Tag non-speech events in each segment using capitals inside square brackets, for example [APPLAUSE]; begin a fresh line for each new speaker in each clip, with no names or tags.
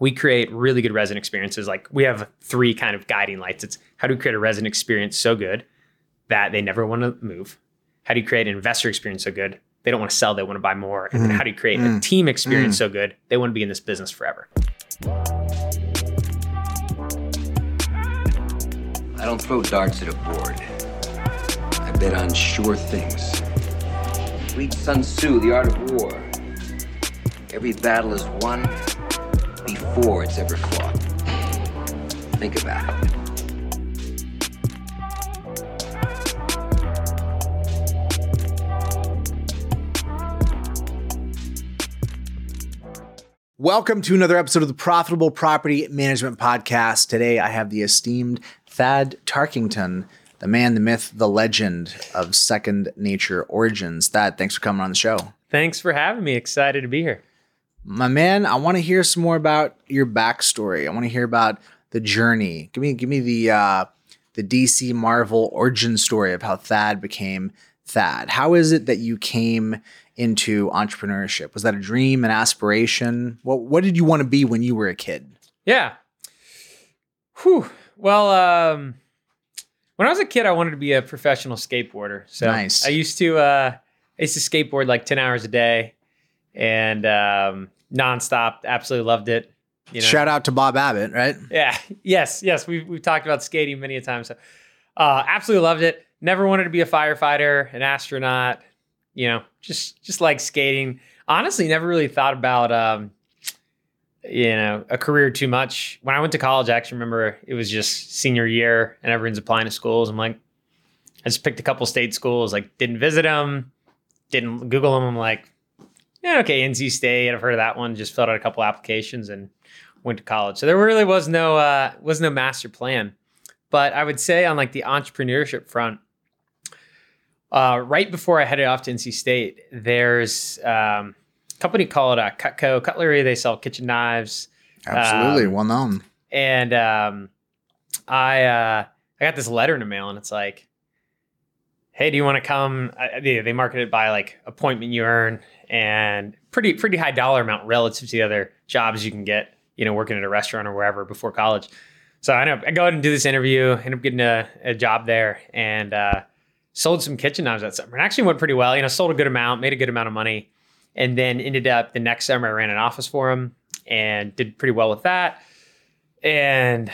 we create really good resident experiences. Like we have three kind of guiding lights. It's how do we create a resident experience so good that they never want to move? How do you create an investor experience so good they don't want to sell, they want to buy more? And then mm. how do you create a mm. team experience mm. so good they want to be in this business forever?
I don't throw darts at a board. I bet on sure things. Read Sun Tzu, The Art of War. Every battle is won before it's ever fought. Think about it.
Welcome to another episode of the Profitable Property Management Podcast. Today I have the esteemed Thad Tarkington, the man, the myth, the legend of Second Nature Origins. Thad, thanks for coming on the show.
Thanks for having me. Excited to be here.
My man, I want to hear some more about your backstory. I want to hear about the journey. Give me give me the uh, the DC Marvel origin story of how Thad became Thad. How is it that you came into entrepreneurship? Was that a dream, an aspiration? What what did you want to be when you were a kid?
Yeah. Whew. Well, um, when I was a kid, I wanted to be a professional skateboarder. So
Nice.
I used to uh, I used to skateboard like ten hours a day, and um, nonstop. Absolutely loved it. You know?
Shout out to Bob Abbott, right?
Yeah. [LAUGHS] Yes. Yes. We've we've talked about skating many a time. So, uh, absolutely loved it. Never wanted to be a firefighter, an astronaut. You know, just just like skating. Honestly, never really thought about um, you know a career too much. When I went to college, I actually remember it was just senior year and everyone's applying to schools. I'm like, I just picked a couple state schools. Like, didn't visit them, didn't Google them. I'm like, yeah, okay, NC State. I've heard of that one. Just filled out a couple applications and went to college. So there really was no uh, was no master plan. But I would say on like the entrepreneurship front, uh, right before I headed off to NC State, there's um, a company called uh, Cutco Cutlery. They sell kitchen knives,
Absolutely,
Um,
well known.
and um, I uh, I got this letter in the mail, and it's like, "Hey, do you want to come?" I, they, they market it by like appointment you earn, and pretty pretty high dollar amount relative to the other jobs you can get, you know, working at a restaurant or wherever before college. So I know I go ahead and do this interview, end up getting a, a job there, and uh, sold some kitchen knives that summer. And actually went pretty well. You know, sold a good amount, made a good amount of money, and then ended up the next summer I ran an office for him and did pretty well with that. And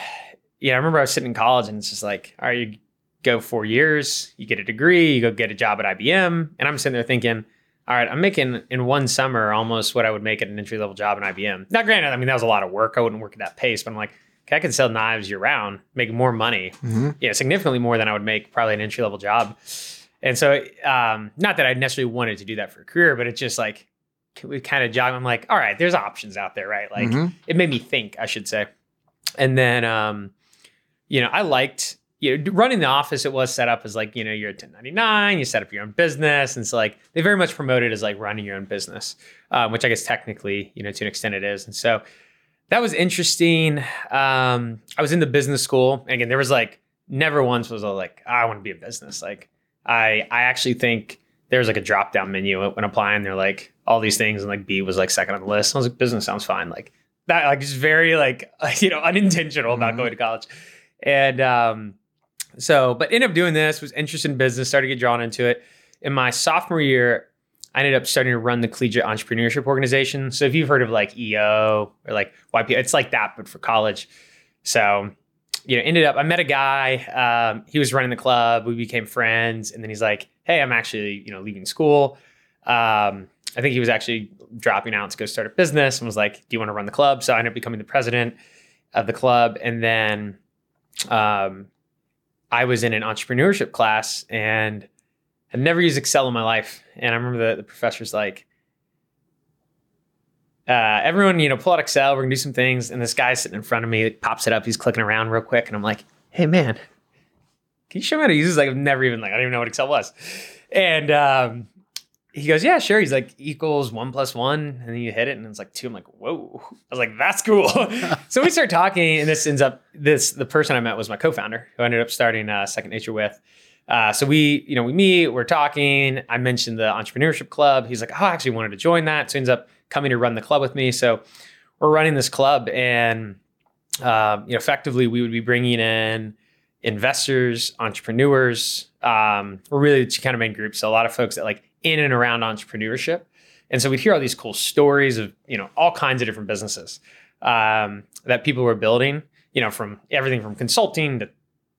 yeah, I remember I was sitting in college and it's just like, all right, you go four years, you get a degree, you go get a job at IBM. And I'm sitting there thinking, all right, I'm making in one summer almost what I would make at an entry level job in IBM. Now, granted, I mean, that was a lot of work. I wouldn't work at that pace, but I'm like, okay, I could sell knives year round, make more money,
Mhm.
you know, significantly more than I would make probably an entry level job. And so, um, not that I necessarily wanted to do that for a career, but it's just like, we kind of jog. I'm like, all right, there's options out there, right? Like,
Mhm.
it made me think, I should say. And then, um, you know, I liked, you know, running the office. It was set up as like, you know, you're a 1099, you set up your own business. And so, like, they very much promoted as like running your own business, um, which I guess technically, you know, to an extent it is. And so that was interesting. Um, I was in the business school. And again, there was like, never once was I like, "Ah, I want to be a business. Like, I, I actually think there's like a drop down menu when applying. They're like all these things, and like B was like second on the list. I was like, business sounds fine. Like that, like just very like [LAUGHS] you know unintentional about
Mhm.
going to college, and um, so but ended up doing this. Was interested in business. Started to get drawn into it. In my sophomore year, I ended up starting to run the collegiate entrepreneurship organization. So if you've heard of like EO or like YP, it's like that but for college. So you know, ended up I met a guy. Um, he was running the club. We became friends, and then he's like, "Hey, I'm actually you know leaving school." Um, I think he was actually dropping out to go start a business, and was like, "Do you want to run the club?" So I ended up becoming the president of the club, and then um, I was in an entrepreneurship class and had never used Excel in my life. And I remember the, the professor's like, uh, everyone, you know, pull out Excel. We're gonna do some things. And this guy's sitting in front of me, pops it up. He's clicking around real quick, and I'm like, "Hey, man, can you show me how to use this?" Like, I've never even like, I don't even know what Excel was. And um, he goes, "Yeah, sure." He's like, "Equals one one," and then you hit it, and it's like two. I'm like, "Whoa!" I was like, "That's cool." [LAUGHS] so we start talking, and this ends up this the person I met was my co-founder, who I ended up starting uh, Second Nature with. Uh, so we, you know, we meet, we're talking. I mentioned the entrepreneurship club. He's like, "Oh, I actually wanted to join that." So he ends up coming to run the club with me. So we're running this club, and um, you know, effectively we would be bringing in investors, entrepreneurs. Um, we're really two kind of main groups. So a lot of folks that like in and around entrepreneurship. And so we'd hear all these cool stories of, you know, all kinds of different businesses um, that people were building, you know, from everything from consulting to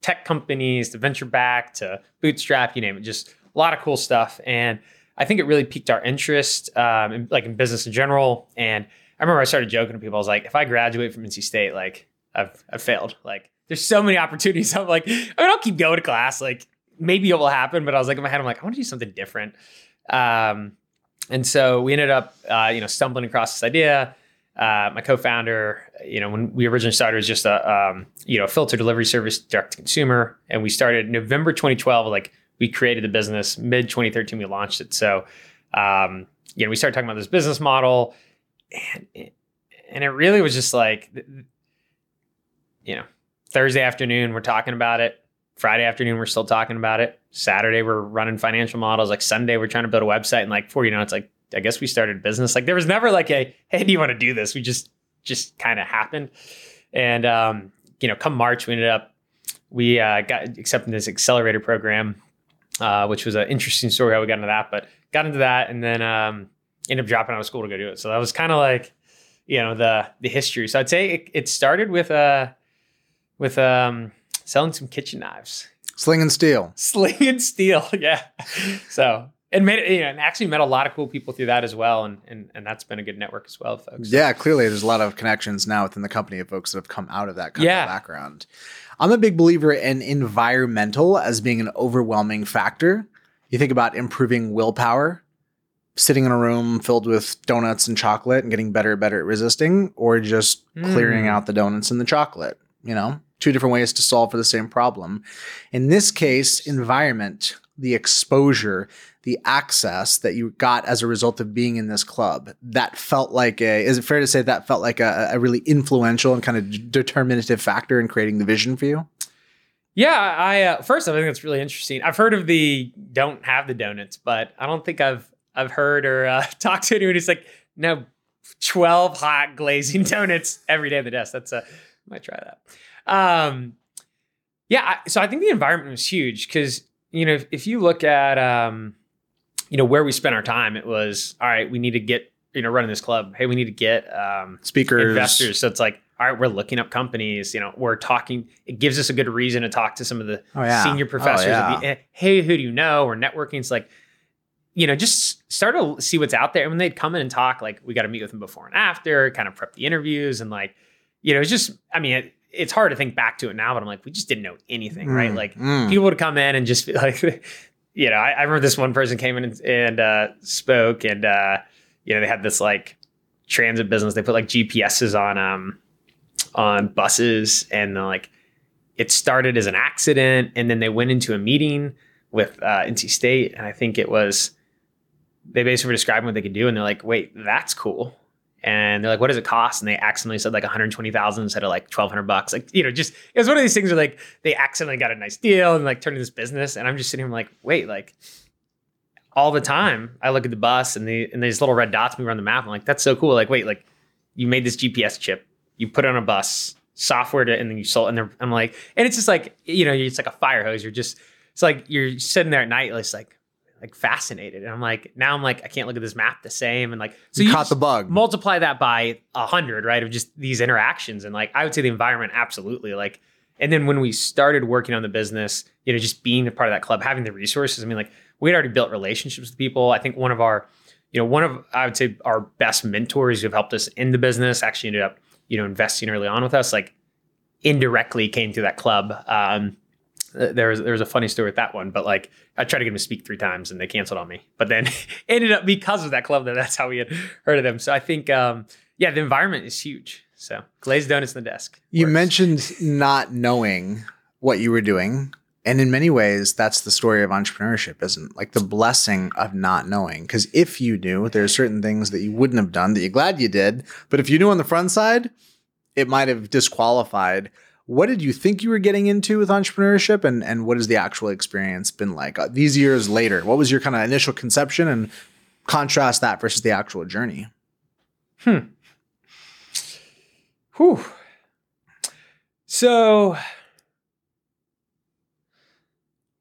tech companies to venture back to bootstrap, you name it, just a lot of cool stuff. And I think it really piqued our interest, um, in, like in business in general. And I remember I started joking to people. I was like, if I graduate from NC State, like I've I've failed. Like there's so many opportunities. [LAUGHS] I'm like, I mean, I'll keep going to class. Like maybe it will happen, but I was like in my head, I'm like, I want to do something different. Um, and so we ended up, uh, you know, stumbling across this idea. Uh, my co-founder, you know, when we originally started, was just a, um, you know, filter delivery service direct to consumer, and we started November 2012. Like we created the business mid 2013, we launched it. So, um, you know, we started talking about this business model, and it, and it really was just like, you know, Thursday afternoon we're talking about it. Friday afternoon we're still talking about it. Saturday we're running financial models. Like Sunday we're trying to build a website, and like before you know, it's like I guess we started business. Like there was never like a hey, do you want to do this? We just just kind of happened, and um, you know, come March we ended up we uh, got accepted this accelerator program, uh, which was an interesting story how we got into that, but got into that and then um, ended up dropping out of school to go do it. So that was kind of like you know the the history. So I'd say it, it started with uh with um selling some kitchen knives,
Sling and steel.
sling and steel. [LAUGHS] Yeah. So and made it, you know, and actually met a lot of cool people through that as well, and and and that's been a good network as well, folks.
Yeah, clearly there's a lot of connections now within the company of folks that have come out of that kind
Yeah.
of background. I'm a big believer in environmental as being an overwhelming factor. You think about improving willpower, sitting in a room filled with donuts and chocolate and getting better and better at resisting, or just clearing
Mm.
out the donuts and the chocolate. You know, two different ways to solve for the same problem. In this case, environment, the exposure, the access that you got as a result of being in this club, that felt like a, is it fair to say that felt like a, a really influential and kind of determinative factor in creating the vision for you?
Yeah, I uh, first I think that's really interesting. I've heard of the don't have the donuts, but I don't think I've I've heard or uh, [LAUGHS] talked to anyone who's like no, twelve hot glazing [LAUGHS] donuts every day at the desk. That's a I might try that. Um, yeah, I, so I think the environment was huge because you know if, if you look at um, you know where we spent our time, it was all right. We need to get you know running this club. Hey, we need to get um,
Speakers,
investors. So it's like, all right, we're looking up companies. You know, we're talking. It gives us a good reason to talk to some of the
Oh, yeah.
senior
Oh,
professors.
yeah.
the, hey, who do you know? We're networking. It's like, you know, just start to see what's out there. And when they'd come in and talk, like we got to meet with them before and after, kind of prep the interviews, and like, you know, it's just. I mean, it, it's hard to think back to it now, but I'm like, we just didn't know anything, right?
Mm,
Like
mm.
people would come in and just be [LAUGHS] like, you know, I, I remember this one person came in and, and uh, spoke, and uh, you know, they had this like transit business. They put like GPSs on um on buses, and like it started as an accident, and then they went into a meeting with uh, NC State, and I think it was they basically were describing what they could do, and they're like, wait, that's cool. And they're like, what does it cost? And they accidentally said like 120,000 instead of like 1200 bucks. Like, you know, just, it was one of these things where like they accidentally got a nice deal and like turned this business. And I'm just sitting here like, wait, like all the time I look at the bus and the, and these little red dots move around the map. I'm like, that's so cool. Like, wait, like you made this GPS chip, you put it on a bus, software to, and then you sold, and I'm like, and it's just like, you know, it's like a fire hose. You're just, it's like you're sitting there at night, it's like, like fascinated. And I'm like, now I'm like, I can't look at this map the same. And like, so
you
you
caught the bug.
multiply that by a hundred, right? Of just these interactions. And like, I would say the environment, absolutely. Like, and then when we started working on the business, you know, just being a part of that club, having the resources, I mean, like, we had already built relationships with people. I think one of our, you know, one of, I would say our best mentors who have helped us in the business actually ended up, you know, investing early on with us, like indirectly came through that club. Um, there was there was a funny story with that one, but like I tried to get him to speak three times and they canceled on me. But then [LAUGHS] ended up because of that club that that's how we had heard of them. So I think um, yeah, the environment is huge. So glazed donuts in the desk.
You
works.
mentioned not knowing what you were doing. And in many ways, that's the story of entrepreneurship, isn't like the blessing of not knowing. Because if you knew, there are certain things that you wouldn't have done that you're glad you did. But if you knew on the front side, it might have disqualified. What did you think you were getting into with entrepreneurship, and and what has the actual experience been like uh, these years later? What was your kind of initial conception, and contrast that versus the actual journey? Hmm.
Whew. So,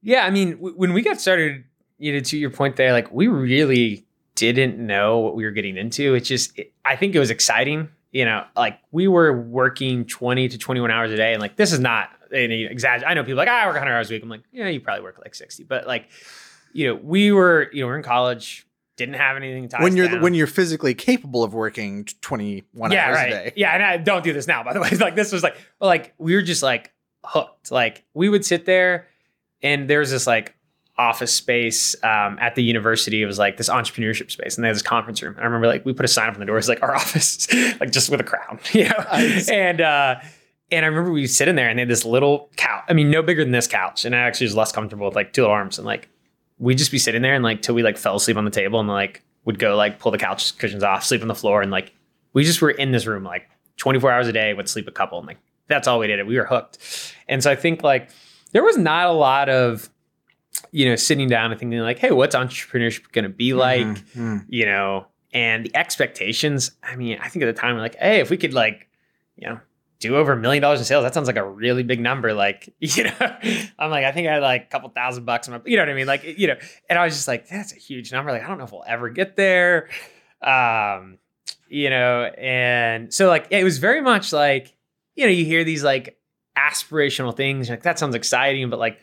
yeah, I mean, w- when we got started, you know, to your point there, like we really didn't know what we were getting into. It's just, it, I think it was exciting. You know, like we were working 20 to 21 hours a day. And like, this is not any exaggeration. I know people like, ah, I work 100 hours a week. I'm like, yeah, you probably work like 60. But like, you know, we were, you know, we're in college, didn't have anything to
when you're
down.
when you're physically capable of working 21
yeah,
hours
right.
a day.
Yeah, and I don't do this now, by the way. [LAUGHS] Like this was like, but like we were just like hooked. Like we would sit there, and there was this like office space um, at the university. It was like this entrepreneurship space, and they had this conference room. And I remember like we put a sign up on the door. It's like our [LAUGHS] office, like just with a crown, [LAUGHS] you know.
Nice.
And uh, and I remember we sit in there, and they had this little couch. I mean, no bigger than this couch, and I actually was less comfortable with like two little arms, and like we'd just be sitting there, and like till we like fell asleep on the table, and like would go like pull the couch cushions off, sleep on the floor, and like we just were in this room like 24 hours a day, would sleep a couple, and like that's all we did. We were hooked. And so I think like there was not a lot of, you know, sitting down and thinking like, hey, what's entrepreneurship going to be like?
Mhm.
You know, and the expectations. I mean, I think at the time we're like, hey, if we could like, you know, do over a million dollars in sales, that sounds like a really big number. Like, [LAUGHS] you know, I'm like, I think I had like a couple thousand bucks in my, you know what I mean? Like, you know, and I was just like, that's a huge number. Like, I don't know if we'll ever get there. Um, you know, and so like it was very much like, you know, you hear these like aspirational things, like that sounds exciting, but like,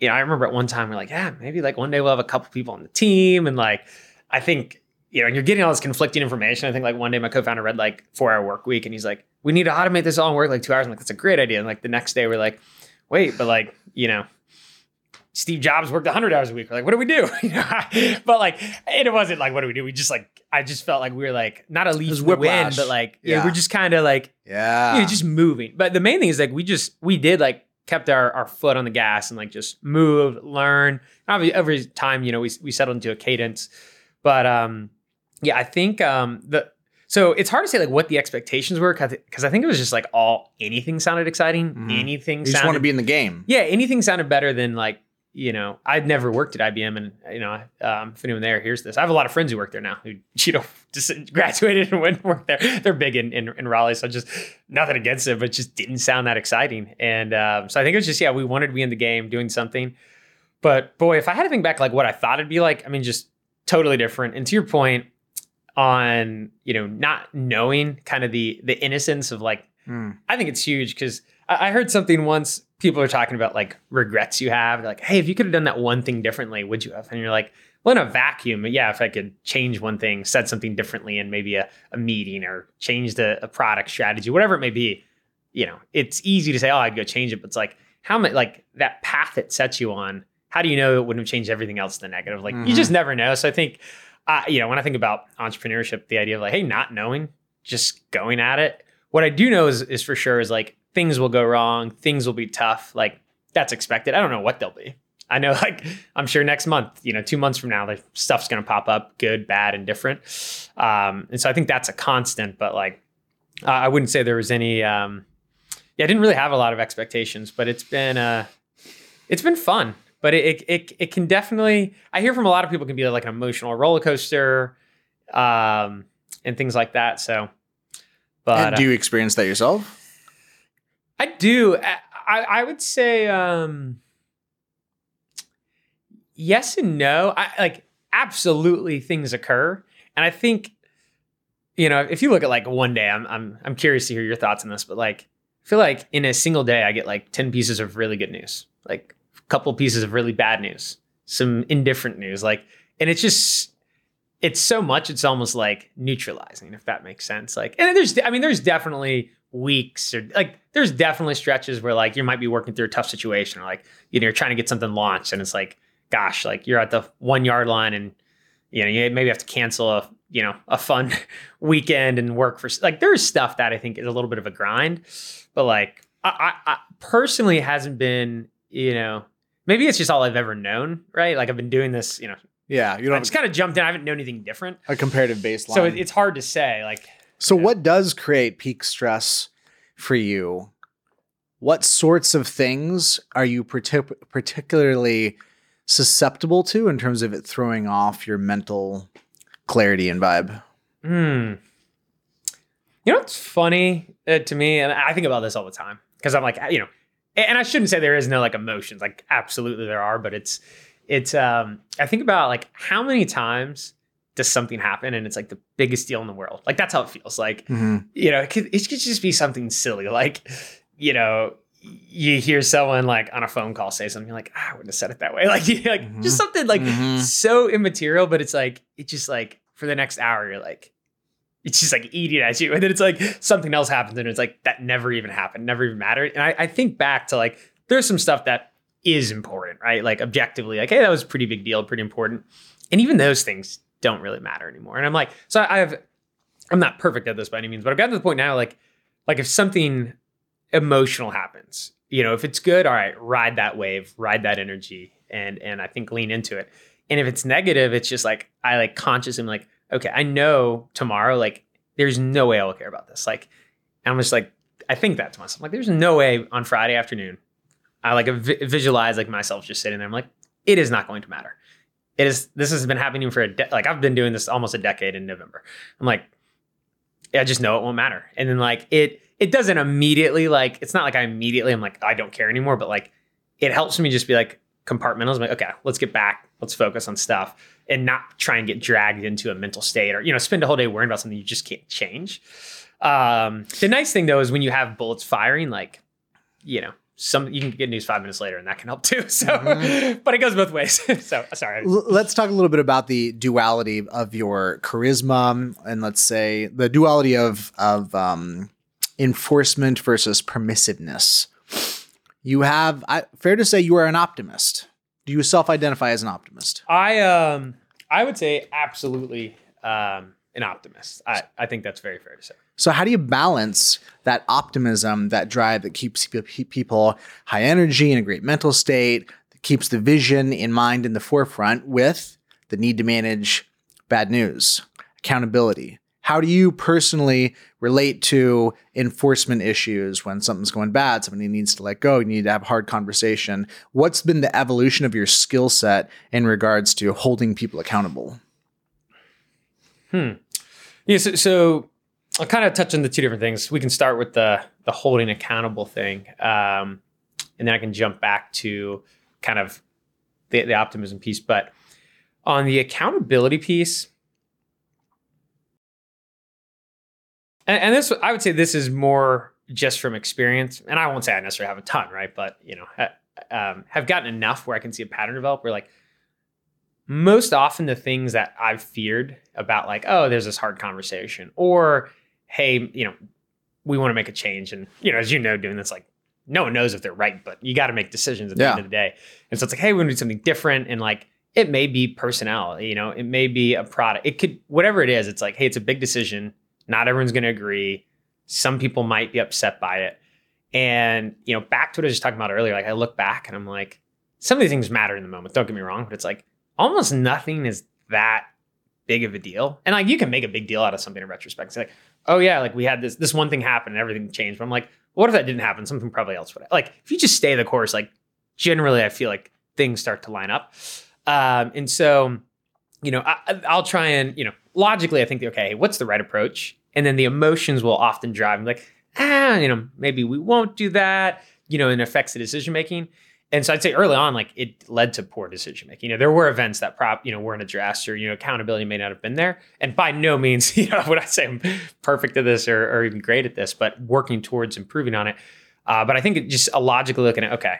you know, I remember at one time we're like, yeah, maybe like one day we'll have a couple people on the team, and like, I think you know, and you're getting all this conflicting information. I think like one day my co-founder read like four hour work week, and he's like, we need to automate this all and work like two hours. I'm like, that's a great idea. And like the next day we're like, wait, but like, you know. Steve Jobs worked 100 hours a week. We're like, what do we do? [LAUGHS] You know? [LAUGHS] but like, it wasn't like, what do we do? We just like, I just felt like we were like, not a leap to the wind, but like, yeah,
Yeah.
we're just kind of like,
Yeah.
you know, just moving. But the main thing is like, we just, we did like, kept our, our foot on the gas and like just moved, learn. Obviously, every time, you know, we, we settled into a cadence. But um, yeah, I think um, the, so it's hard to say like what the expectations were because I think it was just like all anything sounded exciting.
Mhm.
Anything
you just
sounded
want to be in the game.
yeah, anything sounded better than like, you know, I'd never worked at IBM and, you know, um, if anyone there hears this, I have a lot of friends who work there now who, [LAUGHS] you know, just [LAUGHS] graduated and went and worked there. They're big in, in, in Raleigh. So just nothing against it, but just didn't sound that exciting. And um, so I think it was just, yeah, we wanted to be in the game doing something. But boy, if I had to think back like what I thought it'd be like, I mean, just totally different. And to your point on, you know, not knowing kind of the the innocence of like
Hmm.
I think it's huge because I, I heard something once. People are talking about like regrets you have. They're like, hey, if you could have done that one thing differently, would you have? And you're like, well, in a vacuum, yeah, if I could change one thing, said something differently in maybe a, a meeting or changed a, a product strategy, whatever it may be, you know, it's easy to say, oh, I'd go change it. But it's like, how much, like that path it sets you on, how do you know it wouldn't have changed everything else to the negative? Like, you
Mhm.
just never know. So I think, uh, you know, when I think about entrepreneurship, the idea of like, hey, not knowing, just going at it. What I do know is, is for sure is like things will go wrong, things will be tough. Like that's expected. I don't know what they'll be. I know, [LAUGHS] like I'm sure next month, you know, two months from now, like stuff's gonna pop up, good, bad, and different. Um, and so I think that's a constant. But like, uh, I wouldn't say there was any. Um, yeah, I didn't really have a lot of expectations, but it's been uh, it's been fun. But it, it it can definitely. I hear from a lot of people it can be like an emotional roller coaster, um, and things like that. So, but
And
uh,
do you experience that yourself?
I do. I, I would say um yes and no. I like absolutely things occur. And I think, you know, if you look at like one day, I'm I'm I'm curious to hear your thoughts on this, but like I feel like in a single day I get like 10 pieces of really good news, like a couple pieces of really bad news, some indifferent news, like and it's just it's so much it's almost like neutralizing if that makes sense like and there's i mean there's definitely weeks or like there's definitely stretches where like you might be working through a tough situation or like you know you're trying to get something launched and it's like gosh like you're at the one yard line and you know you maybe have to cancel a you know a fun [LAUGHS] weekend and work for like there's stuff that i think is a little bit of a grind but like i i, I personally hasn't been you know maybe it's just all i've ever known right like i've been doing this you know
Yeah, you
I
don't
just kind of jumped in. I haven't known anything different.
a comparative baseline.
So it, it's hard to say. Like,
So,
Yeah.
what does create peak stress for you? What sorts of things are you partic- particularly susceptible to in terms of it throwing off your mental clarity and vibe?
hmm. You know what's funny uh, to me, and I think about this all the time because I'm like, you know, and I shouldn't say there is no like emotions, like absolutely there are, but it's it's um I think about like how many times does something happen and it's like the biggest deal in the world. Like that's how it feels. Like
Mhm.
you know, it could, it could just be something silly. Like, you know, you hear someone like on a phone call say something like, ah, I wouldn't have said it that way. [LAUGHS] Like, you like
Mhm.
just something like
Mhm.
so immaterial, but it's like, it just like for the next hour, you're like, it's just like eating at you. And then it's like something else happens and it's like, that never even happened, never even mattered. And I, I think back to like, there's some stuff that is important, right? Like objectively, like, hey, that was a pretty big deal, pretty important. And even those things don't really matter anymore. And I'm like, so I have, I'm not perfect at this by any means, but I've gotten to the point now, like, like if something emotional happens, you know, if it's good, all right, ride that wave, ride that energy, and and I think lean into it. And if it's negative, it's just like I like consciously am like, okay, I know tomorrow, like, there's no way I will care about this. Like, I'm just like, I think that to myself, like, there's no way on Friday afternoon, I like vi- visualize like myself just sitting there. I'm like, it is not going to matter. It is. This has been happening for a de- like I've been doing this almost a decade in November. I'm like, I just know it won't matter. And then like it it doesn't immediately like it's not like I immediately I'm like I don't care anymore, but like it helps me just be like compartmentalize. I'm like, okay, let's get back, let's focus on stuff and not try and get dragged into a mental state or you know spend a whole day worrying about something you just can't change. Um, the nice thing though is when you have bullets firing, like you know some you can get news five minutes later and that can help too. [LAUGHS] So,
Mhm.
but it goes both ways. [LAUGHS] so sorry.
L- let's talk a little bit about the duality of your charisma and let's say the duality of of um, enforcement versus permissiveness. You have I, fair to say you are an optimist. Do you self-identify as an optimist?
I um I would say absolutely um an optimist. I, I think that's very fair to say.
So how do you balance that optimism, that drive that keeps pe- pe- people high energy in a great mental state, that keeps the vision in mind in the forefront with the need to manage bad news, accountability? How do you personally relate to enforcement issues when something's going bad, somebody needs to let go, you need to have a hard conversation? What's been the evolution of your skill set in regards to holding people accountable?
Yeah, so, so I'll kind of touch on the two different things. We can start with the the holding accountable thing, um, and then I can jump back to kind of the, the optimism piece. But on the accountability piece, and, and this I would say this is more just from experience, and I won't say I necessarily have a ton, right? But you know, ha, um, have gotten enough where I can see a pattern develop. Where like most often the things that I've feared about, like, oh, there's this hard conversation, or hey, you know, we want to make a change. And, you know, as you know, doing this, like, no one knows if they're right, but you got to make decisions at the
Yeah.
end of the day. And so it's like, hey, we want to do something different. And like, it may be personnel, you know, it may be a product. It could, whatever it is, it's like, hey, it's a big decision. Not everyone's going to agree. Some people might be upset by it. And, you know, back to what I was just talking about earlier, like I look back and I'm like, some of these things matter in the moment. Don't get me wrong, but it's like almost nothing is that big of a deal. And like you can make a big deal out of something in retrospect. It's like, oh yeah, like we had this this one thing happen and everything changed. But I'm like, what if that didn't happen? Something probably else would. Like if you just stay the course, like generally, I feel like things start to line up. Um, and so, you know, I, I'll try and you know logically, I think okay, what's the right approach? And then the emotions will often drive me like, ah, you know, maybe we won't do that. You know, and affects the decision making. And so I'd say early on, like it led to poor decision making. You know, there were events that prop, you know, weren't addressed or, you know, accountability may not have been there. And by no means, [LAUGHS] you know, would I say I'm perfect at this or, or even great at this, but working towards improving on it. Uh, but I think just a logically looking at, okay,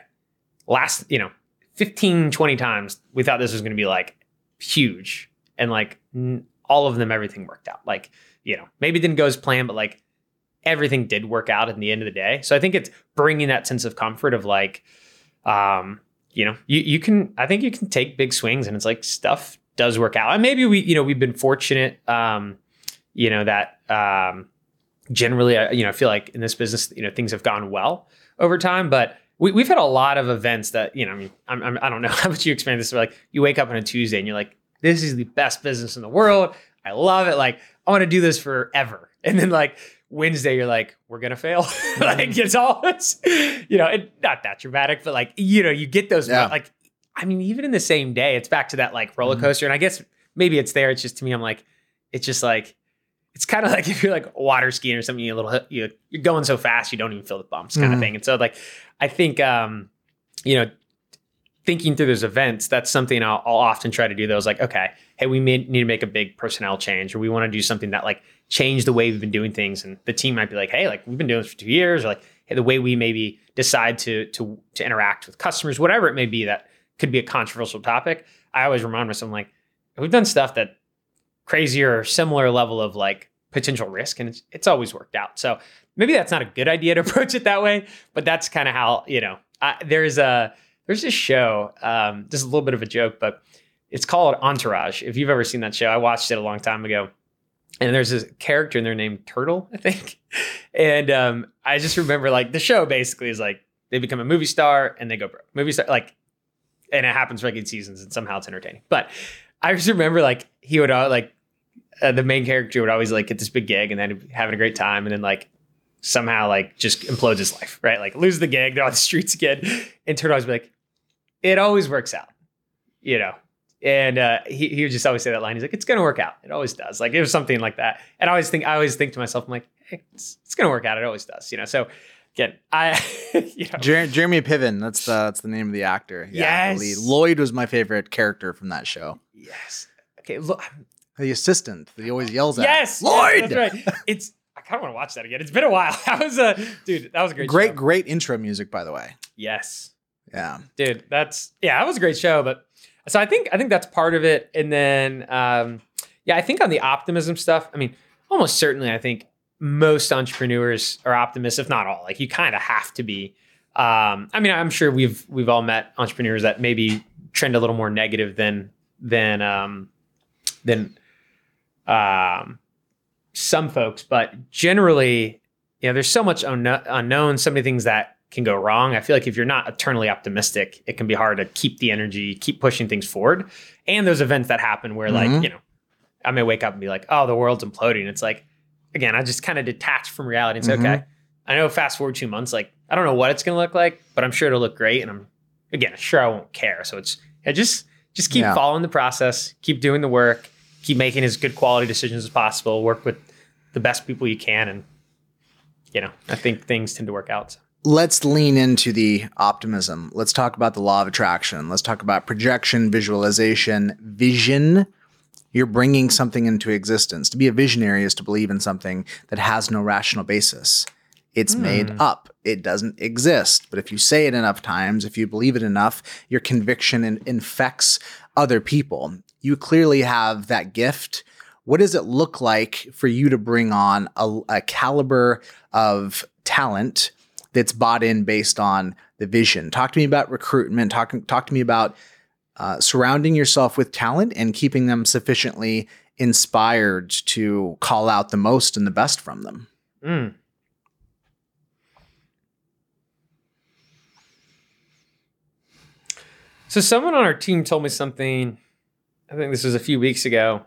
last, you know, 15, 20 times we thought this was going to be like huge. And like n- all of them, everything worked out. Like, you know, maybe didn't go as planned, but like everything did work out at the end of the day. So I think it's bringing that sense of comfort of like, um, you know, you you can I think you can take big swings and it's like stuff does work out. And maybe we, you know, we've been fortunate, um, you know, that um, generally, I, you know, I feel like in this business, you know, things have gone well over time, but we, we've had a lot of events that, you know, I mean, I'm, I'm, I don't know [LAUGHS] how much you experience this, but like you wake up on a Tuesday and you're like, this is the best business in the world. I love it. Like, I want to do this forever. [LAUGHS] And then like Wednesday, you're like, we're gonna fail. [LAUGHS] like it's always, you know, it, not that dramatic, but like, you know, you get those
Yeah.
like, I mean, even in the same day, it's back to that like roller
Mhm.
coaster. And I guess maybe it's there. It's just to me, I'm like, it's just like, it's it's kind of like [LAUGHS] if you're like water skiing or something, you a little you you're going so fast you don't even feel the bumps kind
Mhm.
of thing. And so like I think um, you know, thinking through those events, that's something I'll, I'll often try to do. Those like, okay, hey, we may, need to make a big personnel change, or we want to do something that like change the way we've been doing things, and the team might be like, hey, like we've been doing this for two years, or like hey, the way we maybe decide to to to interact with customers, whatever it may be, that could be a controversial topic. I always remind myself, like, we've done stuff that crazier or similar level of like potential risk, and it's it's always worked out. So maybe that's not a good idea to [LAUGHS] approach it that way, but that's kind of how you know. I, there's a there's this show, um, just a little bit of a joke, but it's called Entourage. If you've ever seen that show, I watched it a long time ago. And there's this character in there named Turtle, I think. [LAUGHS] And um, I just remember like the show basically is like they become a movie star and they go broke. Movie star, like, and it happens eight seasons and somehow it's entertaining. But I just remember like he would uh, like uh, the main character would always like get this big gig and then having a great time and then like somehow like just implodes his life, right? Like lose the gig, they're on the streets again. And Turtle always be like, it always works out, you know. And uh, he he would just always say that line. He's like, "It's gonna work out. It always does." Like it was something like that. And I always think I always think to myself, I'm like, hey, it's, it's gonna work out. It always does, you know. So again, I [LAUGHS] you know,
Jer- Jeremy Piven. That's the that's the name of the actor. Yeah,
Yes.
lead. Lloyd was my favorite character from that show.
yes. Okay, look,
The assistant that he always yells at.
yes,
Lloyd.
yes, that's right. It's I kind of want to watch that again. It's been a while. [LAUGHS] That was a dude. That was a great,
Great,
show.
great intro music, by the way.
Yes,
Yeah.
dude that's yeah that was a great show but so i think i think that's part of it and then um yeah i think on the optimism stuff i mean almost certainly i think most entrepreneurs are optimists if not all like you kind of have to be um i mean i'm sure we've we've all met entrepreneurs that maybe trend a little more negative than than um than um some folks but generally you know there's so much unkno- unknown so many things that can go wrong i feel like if you're not eternally optimistic it can be hard to keep the energy keep pushing things forward and those events that happen where
Mhm.
like you know i may wake up and be like oh the world's imploding it's like again i just kind of detach from reality and say
Mhm.
okay i know fast forward two months like i don't know what it's going to look like but i'm sure it'll look great and i'm again sure i won't care so it's I just just keep
Yeah.
following the process keep doing the work keep making as good quality decisions as possible work with the best people you can and you know i think things tend to work out
Let's lean into the optimism. Let's talk about the law of attraction. Let's talk about projection, visualization, vision. You're bringing something into existence. To be a visionary is to believe in something that has no rational basis. It's hmm. made up. It doesn't exist. But if you say it enough times, if you believe it enough, your conviction in- infects other people. You clearly have that gift. What does it look like for you to bring on a, a caliber of talent that's bought in based on the vision? Talk to me about recruitment. Talk, talk to me about uh, surrounding yourself with talent and keeping them sufficiently inspired to call out the most and the best from them.
Mm. So someone on our team told me something. I think this was a few weeks ago.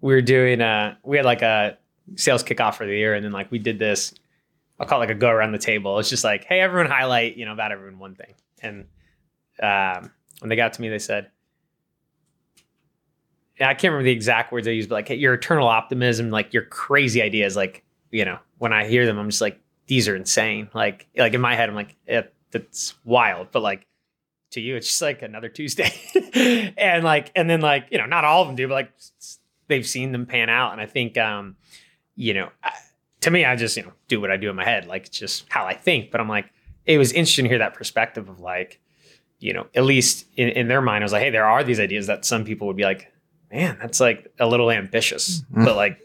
We were doing uh we had like a sales kickoff for the year, and then like we did this. I'll call it like a go around the table. It's just like, hey, everyone highlight, you know, about everyone one thing. And um, when they got to me, they said, I can't remember the exact words they used, but like, hey, your eternal optimism, like your crazy ideas, like, you know, when I hear them, I'm just like, these are insane. Like, like in my head, I'm like, yeah, that's wild. But like to you, it's just like another Tuesday. [LAUGHS] and like, and then like, you know, not all of them do, but like they've seen them pan out. And I think, um, you know, I, to me, I just, you know, do what I do in my head. Like it's just how I think. But I'm like, it was interesting to hear that perspective of like, you know, at least in, in their mind, I was like, hey, there are these ideas that some people would be like, man, that's like a little ambitious.
Mhm.
But like,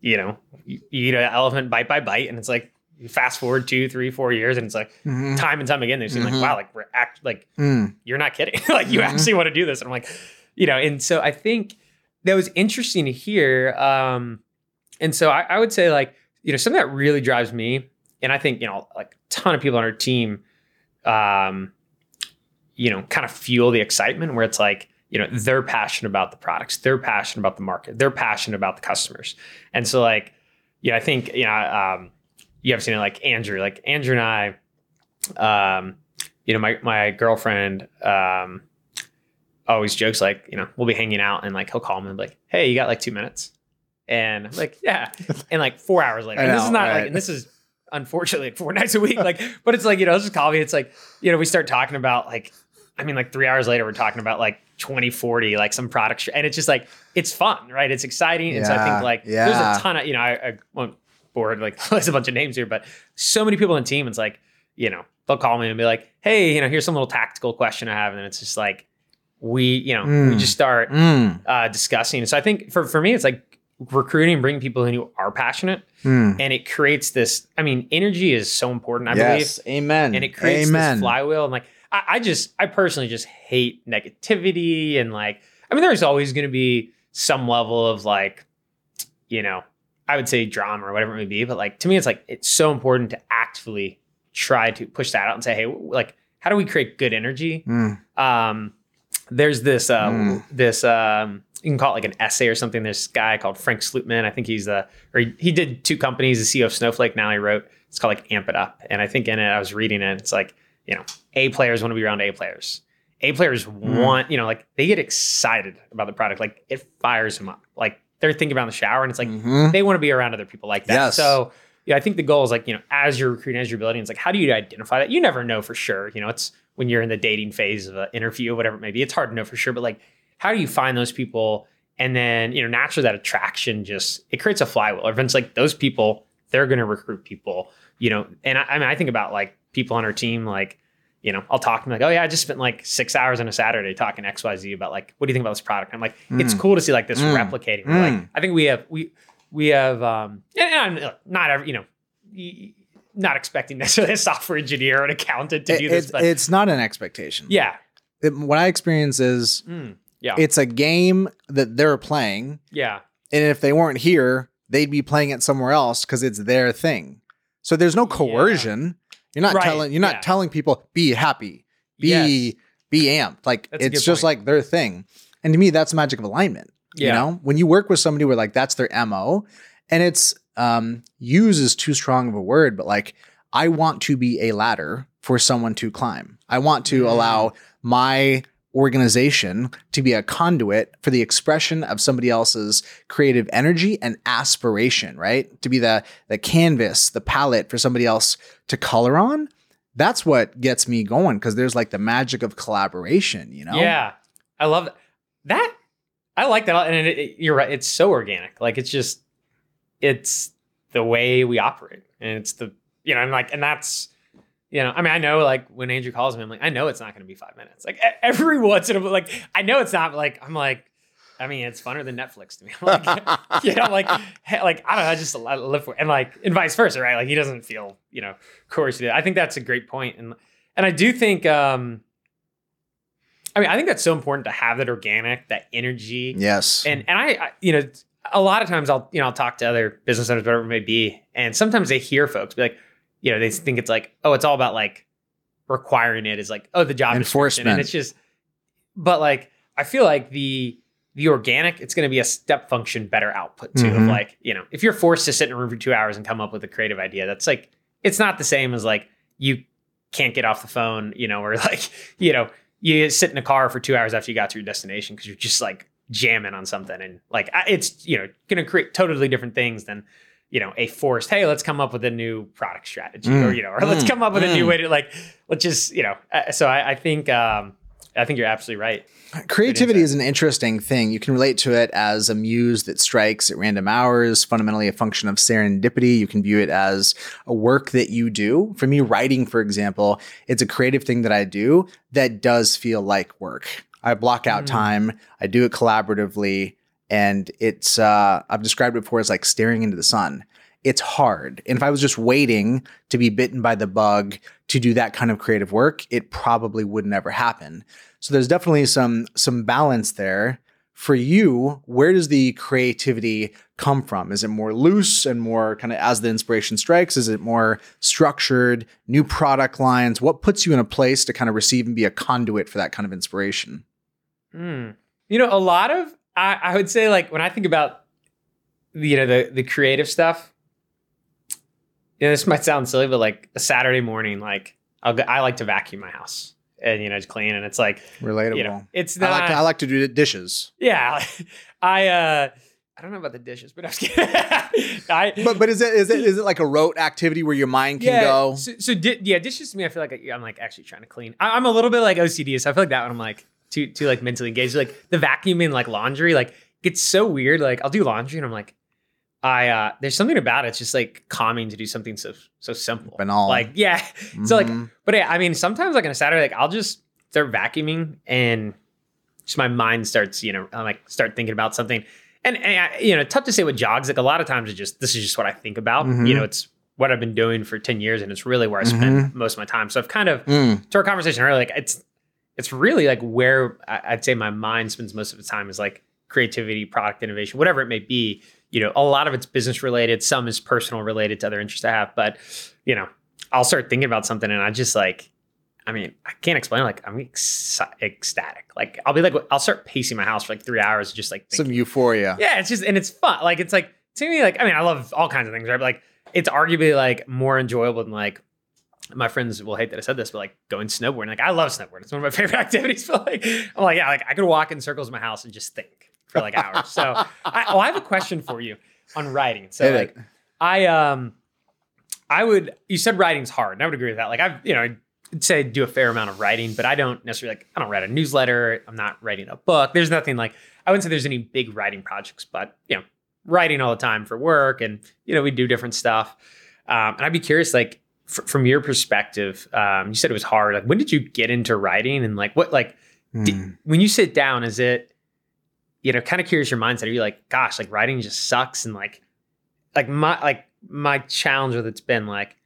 you know, you, you eat an elephant bite by bite, and it's like you fast forward two, three, four years, and it's like
Mhm.
time and time again, they seem
Mhm.
like, wow, like we're act like
Mm.
you're not kidding. [LAUGHS] like you
Mhm.
actually want to do this. And I'm like, you know, and so I think that was interesting to hear. Um, and so I, I would say like, you know, something that really drives me, and I think, you know, like a ton of people on our team, um, you know, kind of fuel the excitement where it's like, you know, they're passionate about the products, they're passionate about the market, they're passionate about the customers. And so like, yeah, I think, you know, um, you have seen it like Andrew, like Andrew and I, um, you know, my my girlfriend um always jokes like, you know, we'll be hanging out and like he'll call me and be like, hey, you got like two minutes? And I'm like, yeah. [LAUGHS] And like four hours later, and this is not like, and this is unfortunately like four [LAUGHS] nights a week. Like, but it's like, you know, let's just call me. It's like, you know, we start talking about like, I mean, like three hours later, we're talking about like 2040, like some product. And it's just like, it's fun, right? It's exciting. And so I think like,
yeah.
there's a ton of, you know, I, I won't bore like [LAUGHS] there's a bunch of names here, but so many people in the team. It's like, you know, they'll call me and be like, hey, you know, here's some little tactical question I have. And it's just like, we, you know, we
Mm.
just start
Mm,
uh, discussing. So I think for, for me, it's like recruiting bringing people in who are passionate
mm.
and it creates this, I mean, energy is so important, I
yes,
believe.
amen.
And it creates
amen.
this flywheel. And like, I, I just, I personally just hate negativity. And like, I mean, there's always going to be some level of like, you know, I would say drama or whatever it may be. But like, to me, it's like, it's so important to actively try to push that out and say, hey, like, how do we create good energy?
Mm,
um there's this uh
Mm.
this um you can call it like an essay or something There's this guy called frank slootman i think he's the or he, he did two companies the ceo of snowflake now he wrote it's called like amp it up and i think in it i was reading it it's like you know a players want to be around a players a players
Mm.
want you know like they get excited about the product like it fires them up like they're thinking about the shower and it's like
mhm.
they want to be around other people like that.
Yes.
So yeah, I think the goal is like, you know, as you're recruiting, as you're building, it's like, how do you identify that? You never know for sure. You know, it's when you're in the dating phase of an interview, or whatever it may be, it's hard to know for sure. But like, how do you find those people? And then, you know, naturally that attraction just, it creates a flywheel. Everyone's like, those people, they're going to recruit people, you know, and I, I mean, I think about like people on our team, like, you know, I'll talk to them like, oh yeah, I just spent like six hours on a Saturday talking XYZ about like, what do you think about this product? I'm like, it's
Mm.
cool to see like this
Mm.
replicating. We're Like,
Mm.
I think we have, we, we have um and, and I'm not every you know y- not expecting [LAUGHS] necessarily a software engineer or an accountant to
It-
do this
it's,
but
it's not an expectation.
yeah
It- what I experience is
Mm, yeah
it's a game that they're playing,
yeah
and if they weren't here, they'd be playing it somewhere else because it's their thing. So there's no coercion. You're not
Right,
telling. You're not
yeah.
telling people be happy, be
Yes.
be amped. Like
That's
it's just
point.
like their thing. And to me, that's magic of alignment. You
Yeah.
know, when you work with somebody where like that's their mo, and it's um use is too strong of a word, but like I want to be a ladder for someone to climb. I want to
Mm.
allow my organization to be a conduit for the expression of somebody else's creative energy and aspiration, right? To be the the canvas, the palette for somebody else to color on. That's what gets me going because there's like the magic of collaboration, you know?
yeah i love that that i like that and it, it- you're right it's so organic like it's just it's the way we operate and it's the you know and like and that's you know, I mean, I know like when Andrew calls me, I'm like, I know it's not going to be five minutes. Like every [LAUGHS] once in a while, like I know it's not. Like I'm like, I mean, it's funner than Netflix to me. [LAUGHS] I'm like, [LAUGHS] you know, like, like I don't know, I just I live for, and like, and vice versa, right? Like he doesn't feel, you know, coerced. I think that's a great point, and and I do think, um, I mean, I think that's so important to have that organic, that energy,
yes.
and and I, I, you know, a lot of times I'll you know I'll talk to other business owners, whatever it may be, and sometimes they hear folks be like, you know, they think it's like, oh, it's all about like requiring it is like, oh, the job
Enforcement.
and it's just, but like I feel like the the organic, it's going to be a step function better output too. Of
Mhm.
like, you know, if you're forced to sit in a room for two hours and come up with a creative idea, that's like, it's not the same as like you can't get off the phone, you know, or [LAUGHS] like, you know, you sit in a car for two hours after you got to your destination because you're just like jamming on something and like it's you know going to create totally different things than you know a forced hey let's come up with a new product strategy or
Mm.
you know or let's
Mm.
come up with a new
Mm.
way to like let's just you know uh, so I, I think um I think you're absolutely right
Creativity is an interesting thing. You can relate to it as a muse that strikes at random hours, fundamentally a function of serendipity. You can view it as a work that you do. For me, writing, for example, it's a creative thing that I do that does feel like work. I block out
Mm.
time, I do it collaboratively, and it's, uh, I've described it before as like staring into the sun. It's hard. And if I was just waiting to be bitten by the bug to do that kind of creative work, it probably would never happen. So there's definitely some some balance there. For you, where does the creativity come from? Is it more loose and more kind of as the inspiration strikes? Is it more structured, new product lines? What puts you in a place to kind of receive and be a conduit for that kind of inspiration?
Hmm. You know, a lot of I, I would say like when I think about you know the the creative stuff. You know, this might sound silly, but like a Saturday morning, like I'll go, I like to vacuum my house and you know just clean, and it's like
Relatable.
you know it's
I
not
like to, I like to do the dishes.
yeah. [LAUGHS] I uh I don't know about the dishes, but I was kidding. [LAUGHS] I,
But but is it is it is it like a rote activity where your mind can go?
So, so di- yeah, dishes to me, I feel like I, I'm like actually trying to clean. I, I'm a little bit like OCD, so I feel like that one I'm like too too like mentally engaged. Like the vacuuming, like laundry, like it's so weird. Like I'll do laundry and I'm like, I uh there's something about it. It's just like calming to do something so so simple,
Banal.
Like yeah, [LAUGHS] so like,
Mhm.
but yeah, I mean, sometimes like on a Saturday, like I'll just start vacuuming and just my mind starts, you know, I'm like start thinking about something. And, and I, you know, tough to say what jogs. Like a lot of times, it just this is just what I think about.
Mhm.
You know, it's what I've been doing for ten years, and it's really where I spend most of my time. So I've kind of
Mm.
to our conversation earlier, like it's it's really like where I'd say my mind spends most of its time is like creativity, product innovation, whatever it may be. You know, a lot of it's business related, some is personal related to other interests I have. But you know, I'll start thinking about something, and I just like, I mean, I can't explain. Like, I'm ex- ecstatic. Like, I'll be like, I'll start pacing my house for like three hours, just like thinking.
Some euphoria.
Yeah, it's just and it's fun. Like it's like to me, like I mean, I love all kinds of things, right? But like it's arguably like more enjoyable than like my friends will hate that I said this, but like going snowboarding. Like I love snowboarding. It's one of my [LAUGHS] favorite activities. But like I'm like, yeah, like I could walk in circles in my house and just think for like hours. So [LAUGHS] I oh, I have a question for you on writing. So
Hit
like
it.
I um I would you said writing's hard, and I would agree with that. Like I've you know I'd say do a fair amount of writing, but I don't necessarily like I don't write a newsletter. I'm not writing a book. There's nothing like I wouldn't say there's any big writing projects, but you know writing all the time for work, and you know we do different stuff. Um, and I'd be curious, like fr- from your perspective, um, you said it was hard. Like when did you get into writing, and like what like
Mm.
when you sit down, is it you know kind of curious your mindset? Are you like, gosh, like writing just sucks, and like like my like my challenge with it's been like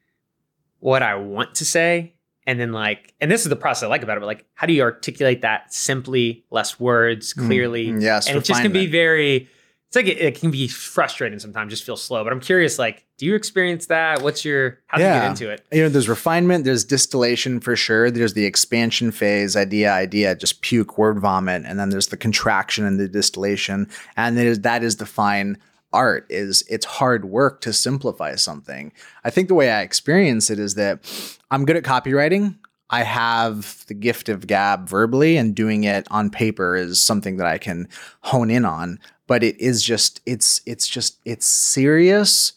what I want to say, and then like, and this is the process I like about it. But like, how do you articulate that simply, less words,
Mm.
clearly?
Mm, yes,
and it just can be very. It's like it, it can be frustrating sometimes, just feel slow. But I'm curious, like, do you experience that? What's your how do you get into it?
you know, there's refinement, there's distillation for sure. There's the expansion phase, idea, idea, just puke, word vomit, and then there's the contraction and the distillation, and there's that is the fine art. Is it's hard work to simplify something. I think the way I experience it is that I'm good at copywriting. I have the gift of gab verbally, and doing it on paper is something that I can hone in on. But it is just, it's, it's just, it's serious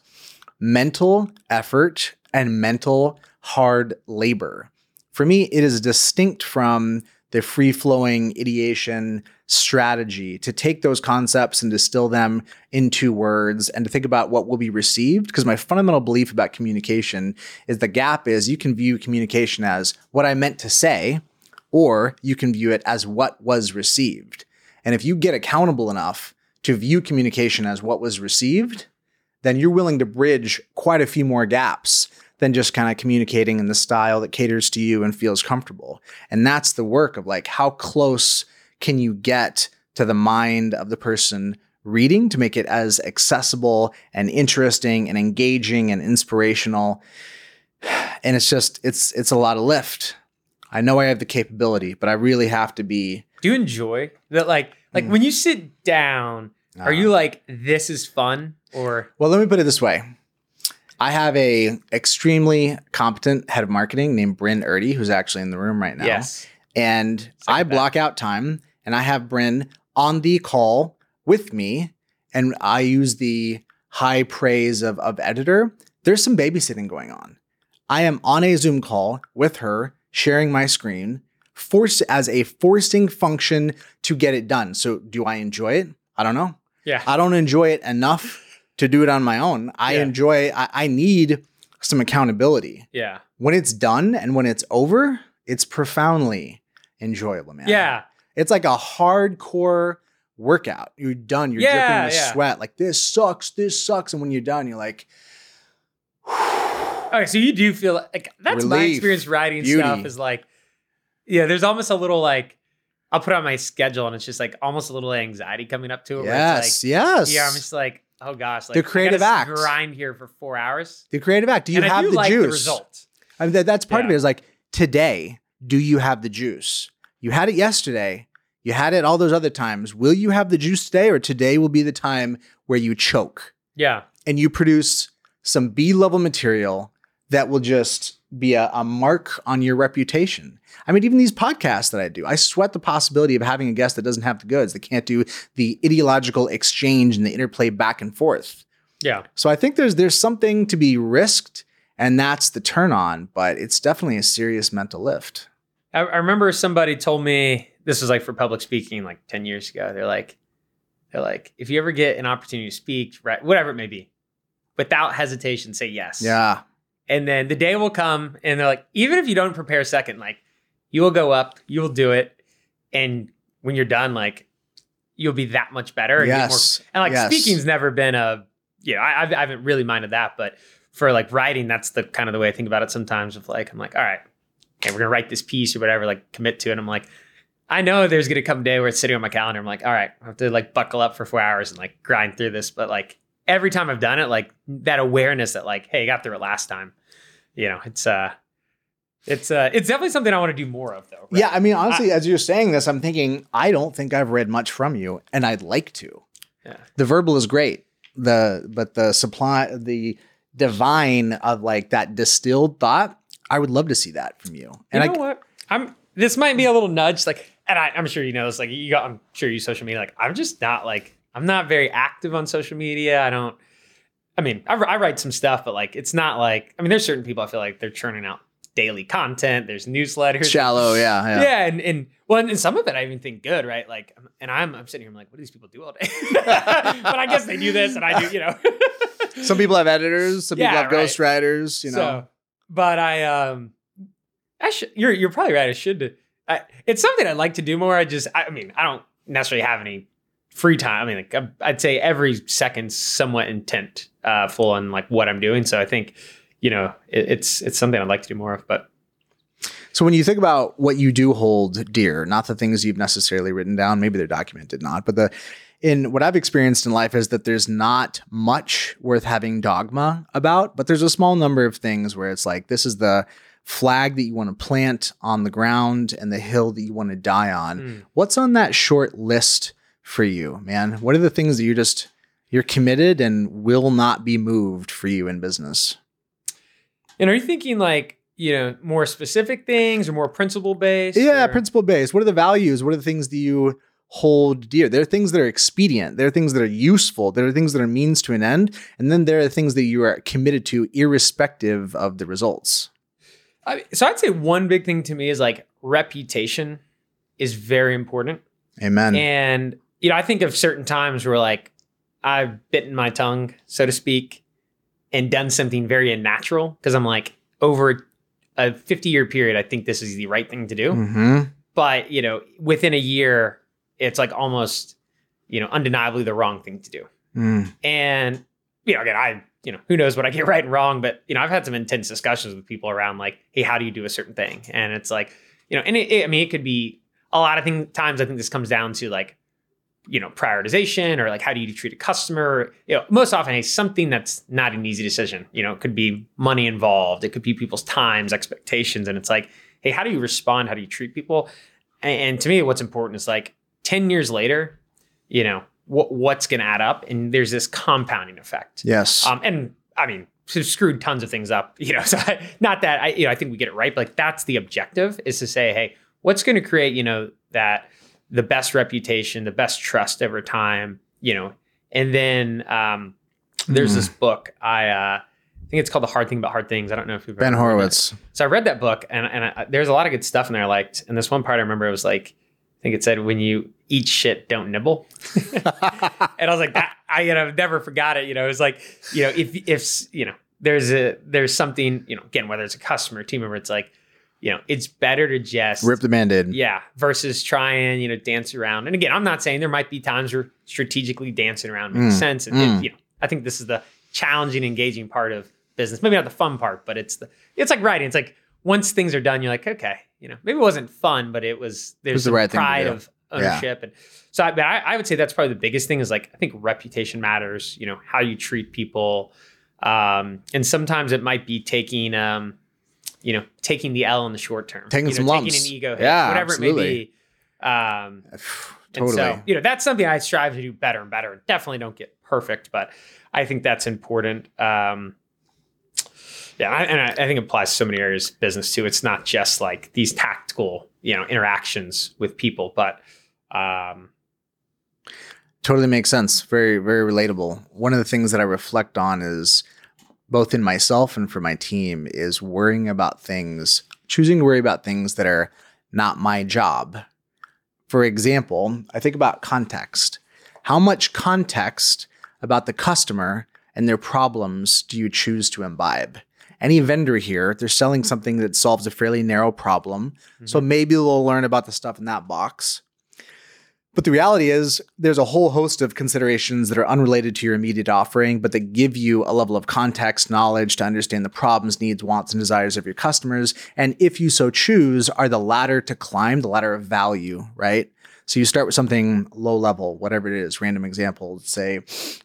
mental effort and mental hard labor. For me, it is distinct from the free flowing ideation strategy to take those concepts and distill them into words and to think about what will be received. Because my fundamental belief about communication is the gap is you can view communication as what I meant to say, or you can view it as what was received. And if you get accountable enough to view communication as what was received, then you're willing to bridge quite a few more gaps than just kind of communicating in the style that caters to you and feels comfortable. And that's the work of like how close can you get to the mind of the person reading to make it as accessible and interesting and engaging and inspirational. And it's just it's it's a lot of lift. I know I have the capability, but I really have to be
Do you enjoy that? Like, like
Mm.
when you sit down, are
Uh,
you like, this is fun, or
Well, let me put it this way. I have a extremely competent head of marketing named Bryn Erdy, who's actually in the room right now.
yes,
And I
that.
block out time and I have Bryn on the call with me. And I use the high praise of, of editor. There's some babysitting going on. I am on a Zoom call with her, sharing my screen, forced as a forcing function to get it done. So do I enjoy it? I don't know.
Yeah,
I don't enjoy it enough to do it on my own. I
Yeah.
enjoy, I, I need some accountability.
yeah,
When it's done and when it's over, it's profoundly enjoyable, man.
yeah,
It's like a hardcore workout. You're done. You're
Yeah,
dripping with
yeah.
sweat. Like this sucks. This sucks. And when you're done, you're like,
Okay, so you do feel like that's my experience writing
beauty.
stuff is like, yeah, there's almost a little like I'll put on my schedule and it's just like almost a little anxiety coming up to it.
Yes,
it's
yes.
like, yeah, I'm just like, oh gosh, like
The creative act.
grind here for four hours.
the creative act. Do you
and
have
do
the
like
juice?
the result.
I mean, that, that's part of it is like today, do you have the juice? You had it yesterday. You had it all those other times. Will you have the juice today, or today will be the time where you choke
Yeah,
and you produce some B level material that will just be a, a mark on your reputation. I mean, even these podcasts that I do, I sweat the possibility of having a guest that doesn't have the goods, that can't do the ideological exchange and the interplay back and forth.
Yeah.
So I think there's there's something to be risked, and that's the turn on, but it's definitely a serious mental lift.
I, I remember somebody told me this was like for public speaking like 10 years ago. They're like, they're like, if you ever get an opportunity to speak, right, whatever it may be, without hesitation, say yes.
Yeah.
And then the day will come and they're like, even if you don't prepare a second, like you will go up, you will do it. And when you're done, like you'll be that much better. And, get more-
Yes.
and like
Yes.
speaking's never been a, you know, I, I've- I haven't really minded that, but for like writing, that's the kind of the way I think about it sometimes of like, I'm like, all right, okay, we're going to write this piece or whatever, like commit to it. And I'm like, I know there's going to come a day where it's sitting on my calendar. I'm like, all right, I have to like buckle up for four hours and like grind through this. But like every time I've done it, like that awareness that like, hey, I got through it last time. You know, it's uh, it's uh, it's definitely something I want to do more of though. right?
Yeah, I mean, honestly, as you're saying this, I'm thinking I don't think I've read much from you, and I'd like to.
Yeah.
The verbal is great. The but the supply, the divine of like that distilled thought, I would love to see that from you. And
you
I,
know what? I'm. This might be a little nudge, like, and I, I'm sure you know this. Like, you got. I'm sure you social media. Like, I'm just not like. I'm not very active on social media. I don't. I mean, I, I write some stuff, but like, it's not like. I mean, there's certain people I feel like they're churning out daily content. There's newsletters.
shallow, yeah, yeah.
Yeah, and and well, and some of it I even think good, right? Like, and I'm I'm sitting here, I'm like, what do these people do all day? [LAUGHS] but I guess they do this, and I do, you know. [LAUGHS]
Some people have editors, some people
Yeah,
have
right.
ghostwriters, you know.
So, but I um, I should. You're you're probably right. I should. I, it's something I'd like to do more. I just. I, I mean, I don't necessarily have any free time. I mean, like I'd say every second somewhat intent uh, full on like what I'm doing. So I think, you know, it, it's it's something I'd like to do more of. But
So when you think about what you do hold dear, not the things you've necessarily written down, maybe they're documented not, but the in what I've experienced in life is that there's not much worth having dogma about, but there's a small number of things where it's like this is the flag that you want to plant on the ground and the hill that you want to die on.
Mm.
What's on that short list for you, man? What are the things that you just you're committed and will not be moved for you in business?
and are you thinking like you know more specific things or more principle based?
Yeah,
or-
principle based. What are the values? What are the things that you hold dear? There are things that are expedient. There are things that are useful. There are things that are means to an end. And then there are things that you are committed to irrespective of the results.
I, so I'd say one big thing to me is like reputation is very important.
Amen.
And you know, I think of certain times where like I've bitten my tongue, so to speak, and done something very unnatural because I'm like over a 50 year period, I think this is the right thing to do.
hmm
But you know, within a year, it's like almost you know undeniably the wrong thing to do.
Mm.
And you know, again, I you know who knows what I get [LAUGHS] right and wrong, but you know, I've had some intense discussions with people around like, hey, how do you do a certain thing? And it's like, you know, and it, it- I mean, it could be a lot of things. times. I think this comes down to like, you know, prioritization or like how do you treat a customer? You know, most often it's something that's not an easy decision. You know, it could be money involved, it could be people's times, expectations, and it's like, hey, how do you respond? How do you treat people? And, and to me, what's important is like ten years later, you know, what what's going to add up, and there's this compounding effect.
Yes.
Um, and I mean, screwed tons of things up, [LAUGHS] you know. So I, not that I, you know, I think we get it right, but like that's the objective is to say, hey, what's going to create, you know, that the best reputation, the best trust over time, you know, and then um, there's
Mm.
this book I. Uh, I think it's called The Hard Thing About Hard Things. I don't know if you've
ben
ever read that.
Horowitz.
So I read that book, and and I, there's a lot of good stuff in there I liked. And this one part I remember it was like, I think it said, "When you eat shit, don't nibble." [LAUGHS] and I was like, that, I you know never forgot it. You know, it was like, you know, if if you know, there's a there's something, you know, again, whether it's a customer, team member, it's like, you know, it's better to just
Rip the band-aid.
yeah, versus try and you know dance around. And again, I'm not saying there might be times where strategically dancing around makes
Mm,
sense. And
mm.
it- you know, I think this is the challenging, engaging part of business. Maybe not the fun part, but it's the it's like writing. It's like once things are done, you're like, okay, you know, maybe it wasn't fun, but it was there's
the right
pride of ownership. And so I, I, I would say that's probably the biggest thing is like I think reputation matters. You know, how you treat people, um, and sometimes it might be taking um, you know, taking the L in the short term,
Taking
you know,
some
taking an ego hit,
Yeah,
whatever it may be. Um,
totally. [SIGHS]
and so, you know, that's something I strive to do better and better. Definitely don't get perfect, but I think that's important. Um, Yeah, I, and I, I think it applies to so many areas of business too. It's not just like these tactical, you know, interactions with people, but um,
Totally makes sense. Very, very relatable. One of the things that I reflect on is both in myself and for my team is worrying about things, choosing to worry about things that are not my job. For example, I think about context. How much context about the customer and their problems do you choose to imbibe? Any vendor here, they're selling something that solves a fairly narrow problem. So mm-hmm. maybe they'll learn about the stuff in that box. But the reality is, there's a whole host of considerations that are unrelated to your immediate offering, but that give you a level of context, knowledge to understand the problems, needs, wants, and desires of your customers. And if you so choose, are the ladder to climb, the ladder of value, right? So you start with something low level, whatever it is, random example, say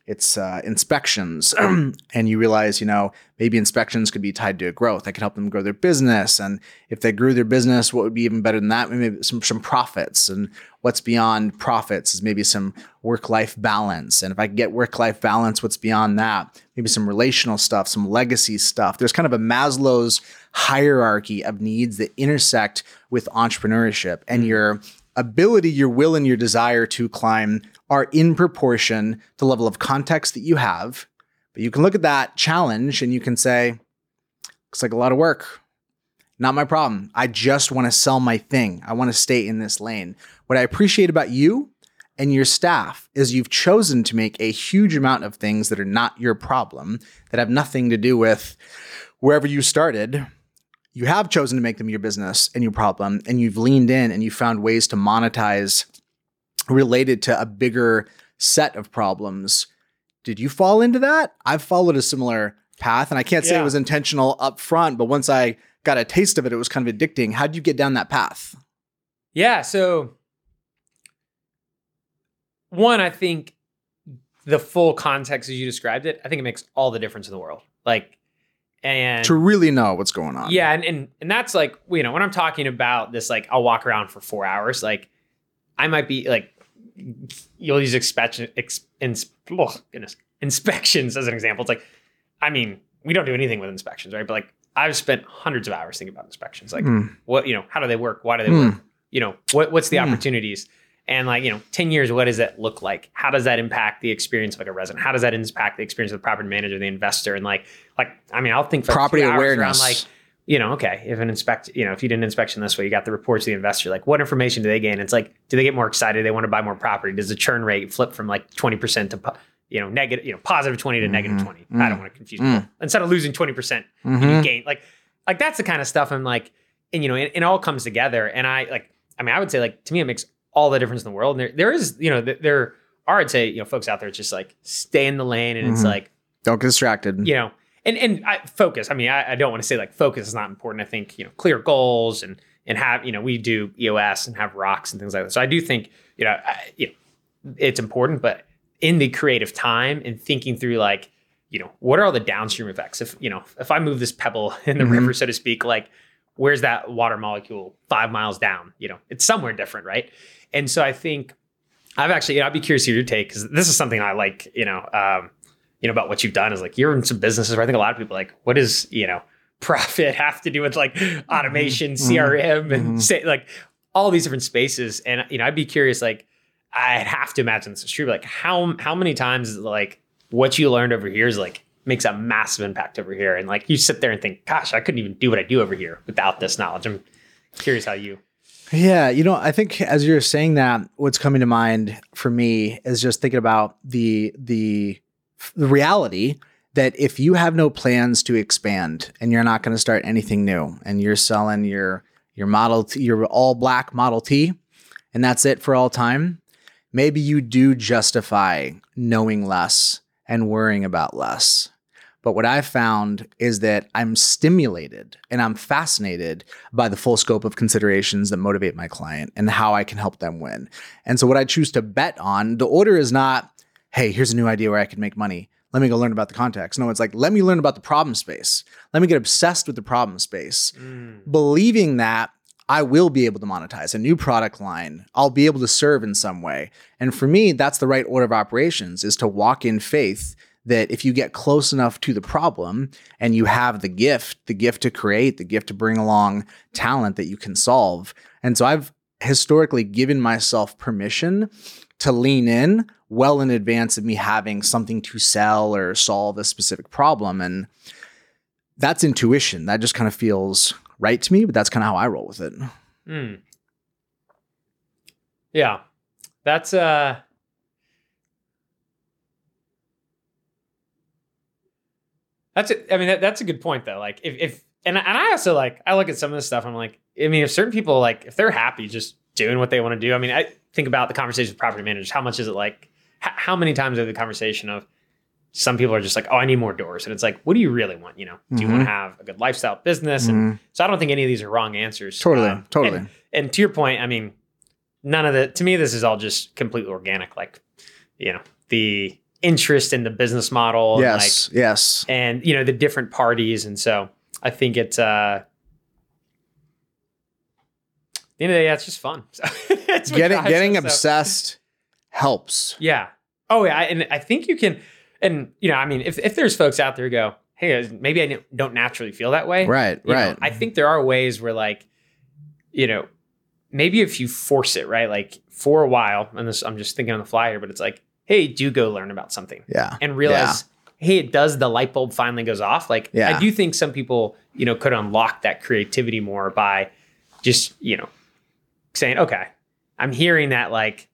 it's uh, inspections, [CLEARS THROAT] and you realize, you know, maybe inspections could be tied to growth. That could help them grow their business. And if they grew their business, what would be even better than that? Maybe some, some profits. And what's beyond profits is maybe some work life balance. And if I can get work life balance, what's beyond that? Maybe some relational stuff, some legacy stuff. There's kind of a Maslow's hierarchy of needs that intersect with entrepreneurship. And your ability, your will, and your desire to climb are in proportion to the level of context that you have. But you can look at that challenge and you can say, looks like a lot of work. Not my problem. I just want to sell my thing. I want to stay in this lane. What I appreciate about you and your staff is you've chosen to make a huge amount of things that are not your problem, that have nothing to do with wherever you started. You have chosen to make them your business and your problem, and you've leaned in and you found ways to monetize related to a bigger set of problems. Did you fall into that? I've followed a similar path, and I can't say it was intentional up front, but once I got a taste of it, it was kind of addicting. How'd you get down that path?
Yeah. So, one, I think the full context as you described it, I think it makes all the difference in the world. Like, and
to really know what's going on.
yeah, and, and and that's like you know when I'm talking about this, like I'll walk around for four hours. Like, I might be like, you'll use inspection, ex, ins, oh, goodness, inspections as an example. It's like, I mean, we don't do anything with inspections, right? But like, I've spent hundreds of hours thinking about inspections. Like,
Mm.
what you know, how do they work? Why do they
Mm.
work? You know, what what's the
Mm.
opportunities? And like, you know, 10 years, what does that look like? How does that impact the experience of like a resident? How does that impact the experience of the property manager, the investor? And like, like, I mean, I'll think for
Property awareness.
around like, you know, okay, if an inspect, you know, if you did an inspection this way, you got the reports to the investor, like what information do they gain? It's like, do they get more excited? They want to buy more property. Does the churn rate flip from like 20% to, po- you know, negative, you know, positive 20 to negative
Mhm.
20? I don't want to confuse
Mm.
people. Instead of losing 20%,
Mhm.
you gain like like that's the kind of stuff I'm like, and you know, it, it all comes together. And I like, I mean, I would say like to me, it makes all the difference in the world. And there, there is, you know, there are, I'd say, you know, folks out there, it's just like stay in the lane, and it's
Mhm.
like,
Don't get distracted.
you know, and and I, focus. I mean, I, I don't want to say like focus is not important. I think you know, clear goals and and have you know, we do EOS and have rocks and things like that. So I do think you know, I, you know, it's important, but in the creative time and thinking through like you know what are all the downstream effects if you know if i move this pebble [LAUGHS] in the
Mhm.
river so to speak like where's that water molecule five miles down you know it's somewhere different right and so i think i've actually you know, i'd be curious to hear your take because this is something i like you know um you know about what you've done is like you're in some businesses where i think a lot of people are like what is you know [LAUGHS] profit have to do with like automation
Mhm.
crm and
Mhm.
say like all these different spaces and you know i'd be curious like i'd have to imagine this is true but like how how many times like what you learned over here is like makes a massive impact over here and like you sit there and think gosh i couldn't even do what i do over here without this knowledge i'm curious how you
Yeah, you know, I think as you're saying that, what's coming to mind for me is just thinking about the the the reality that if you have no plans to expand and you're not going to start anything new and you're selling your your model T, your all black Model T and that's it for all time, maybe you do justify knowing less and worrying about less. But what I've found is that I'm stimulated and I'm fascinated by the full scope of considerations that motivate my client and how I can help them win. And so, what I choose to bet on, the order is not, hey, here's a new idea where I can make money. Let me go learn about the context. No, it's like, let me learn about the problem space. Let me get obsessed with the problem space, mm. believing that I will be able to monetize a new product line. I'll be able to serve in some way. And for me, that's the right order of operations is to walk in faith that if you get close enough to the problem and you have the gift, the gift to create, the gift to bring along talent that you can solve. And so I've historically given myself permission to lean in well in advance of me having something to sell or solve a specific problem. And that's intuition. That just kind of feels right to me, but that's kind of how I roll with it.
Mm. Yeah. That's uh That's it. I mean, that, that's a good point though. Like if, if and, and I also like, I look at some of this stuff. I'm like, I mean, if certain people like, if they're happy just doing what they want to do, I mean, I think about the conversation with property managers. How much is it like, h- how many times have the conversation of some people are just like, oh, I need more doors. And it's like, what do you really want? You know, do you want to have a good lifestyle business? And so I don't think any of these are wrong answers.
Totally,
Um,
totally.
And, and to your point, I mean, none of the, to me, this is all just completely organic. Like, you know, the interest in the business model. and, like,
yes, yes.
and you know the different parties and so i think it's uh at the end of the day yeah, it's just fun [LAUGHS] So, it's
Getting getting
us, so-
obsessed helps.
yeah oh yeah and i think you can and you know i mean if, if there's folks out there who go hey maybe i don't naturally feel that way
Right,
you know,
right.
i think there are ways where like you know maybe if you force it right like for a while and this i'm just thinking on the fly here but it's like hey do go learn about something
yeah.
and realize, hey, it does the light bulb finally goes off. Like
Yeah.
I do think some people, you know, could unlock that creativity more by just, you know, saying, okay, I'm hearing that like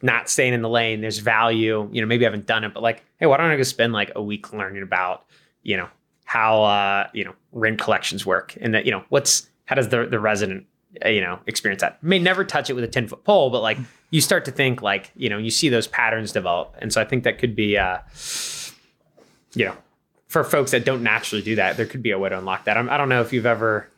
not staying in the lane, there's value. You know, maybe I haven't done it, but like, hey, why don't I go spend like a week learning about, you know, how uh, you know, rent collections work and that, you know, what's how does the the resident you know experience that may never touch it with a 10 foot pole but like you start to think like you know you see those patterns develop and so i think that could be uh you know for folks that don't naturally do that there could be a way to unlock that I'm, i don't know if you've ever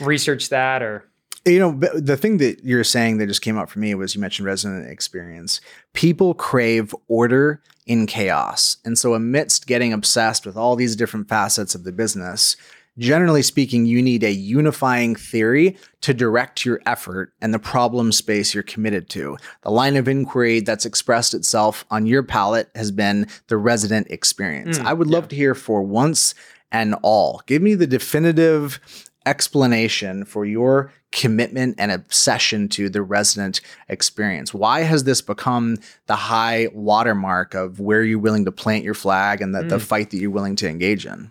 researched that or
You know, the thing that you're saying that just came up for me was you mentioned resident experience. People crave order in chaos. And so, amidst getting obsessed with all these different facets of the business, generally speaking, you need a unifying theory to direct your effort and the problem space you're committed to. The line of inquiry that's expressed itself on your palette has been the resident experience.
Mm,
I would love to hear for once and all. Give me the definitive explanation for your commitment and obsession to the resident experience. Why has this become the high watermark of where you're willing to plant your flag and the, the
Mm.
fight that you're willing to engage in?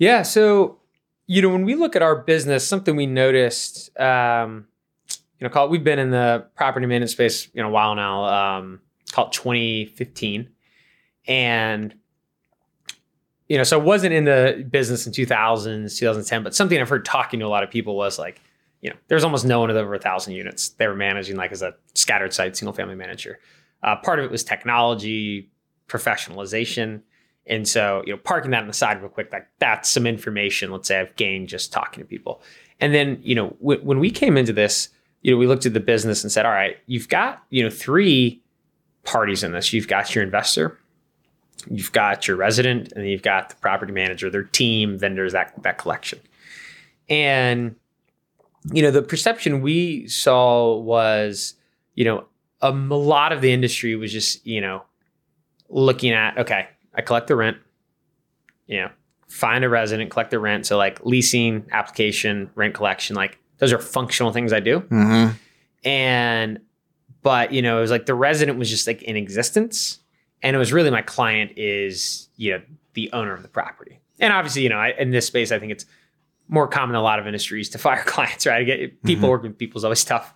Yeah. So, you know, when we look at our business, something we noticed, um, you know, call it, we've been in the property management space, you know, a while now, um, called 2015. And, you know, so I wasn't in the business in 2000s, 2010, but something I've heard talking to a lot of people was like, you know, there's almost no one with over a thousand units they were managing like as a scattered site single family manager. Uh, part of it was technology, professionalization. And so, you know, parking that on the side real quick, like that's some information, let's say I've gained just talking to people. And then, you know, w- when we came into this, you know, we looked at the business and said, all right, you've got, you know, three parties in this. You've got your investor, you've got your resident, and you've got the property manager, their team, vendors, that that collection. And, you know, the perception we saw was, you know, a lot of the industry was just, you know, looking at, okay, I collect the rent, you know, find a resident, collect the rent. So like leasing, application, rent collection, like those are functional things I do.
Mm-hmm.
And but you know, it was like the resident was just like in existence. And it was really my client is, you know, the owner of the property. And obviously, you know, I, in this space, I think it's more common in a lot of industries to [LAUGHS] fire clients, right? I get people
Mhm.
working with people is always tough.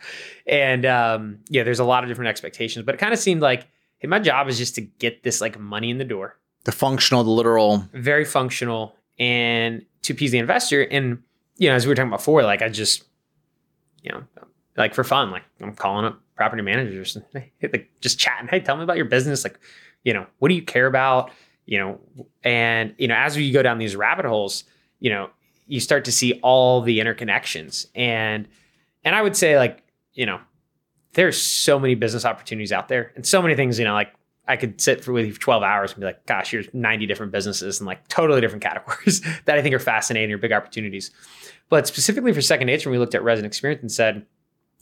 And um, yeah, there's a lot of different expectations, but it kind of seemed like, hey, my job is just to get this like money in the door
The functional, the literal.
very functional and to appease the investor. And, you know, as we were talking about before, like I just, you know, like for fun, like I'm calling up property managers and like just chatting. Hey, tell me about your business. Like, you know, what do you care about? You know, and, you know, as we go down these rabbit holes, you know, you start to see all the interconnections. And, and I would say like, you know, there's so many business opportunities out there and so many things, you know, like I could sit for with you for 12 hours and be like, gosh, here's 90 different businesses and like totally different categories [LAUGHS] that I think are fascinating or big opportunities. But specifically for Second Nature, we looked at resident experience and said,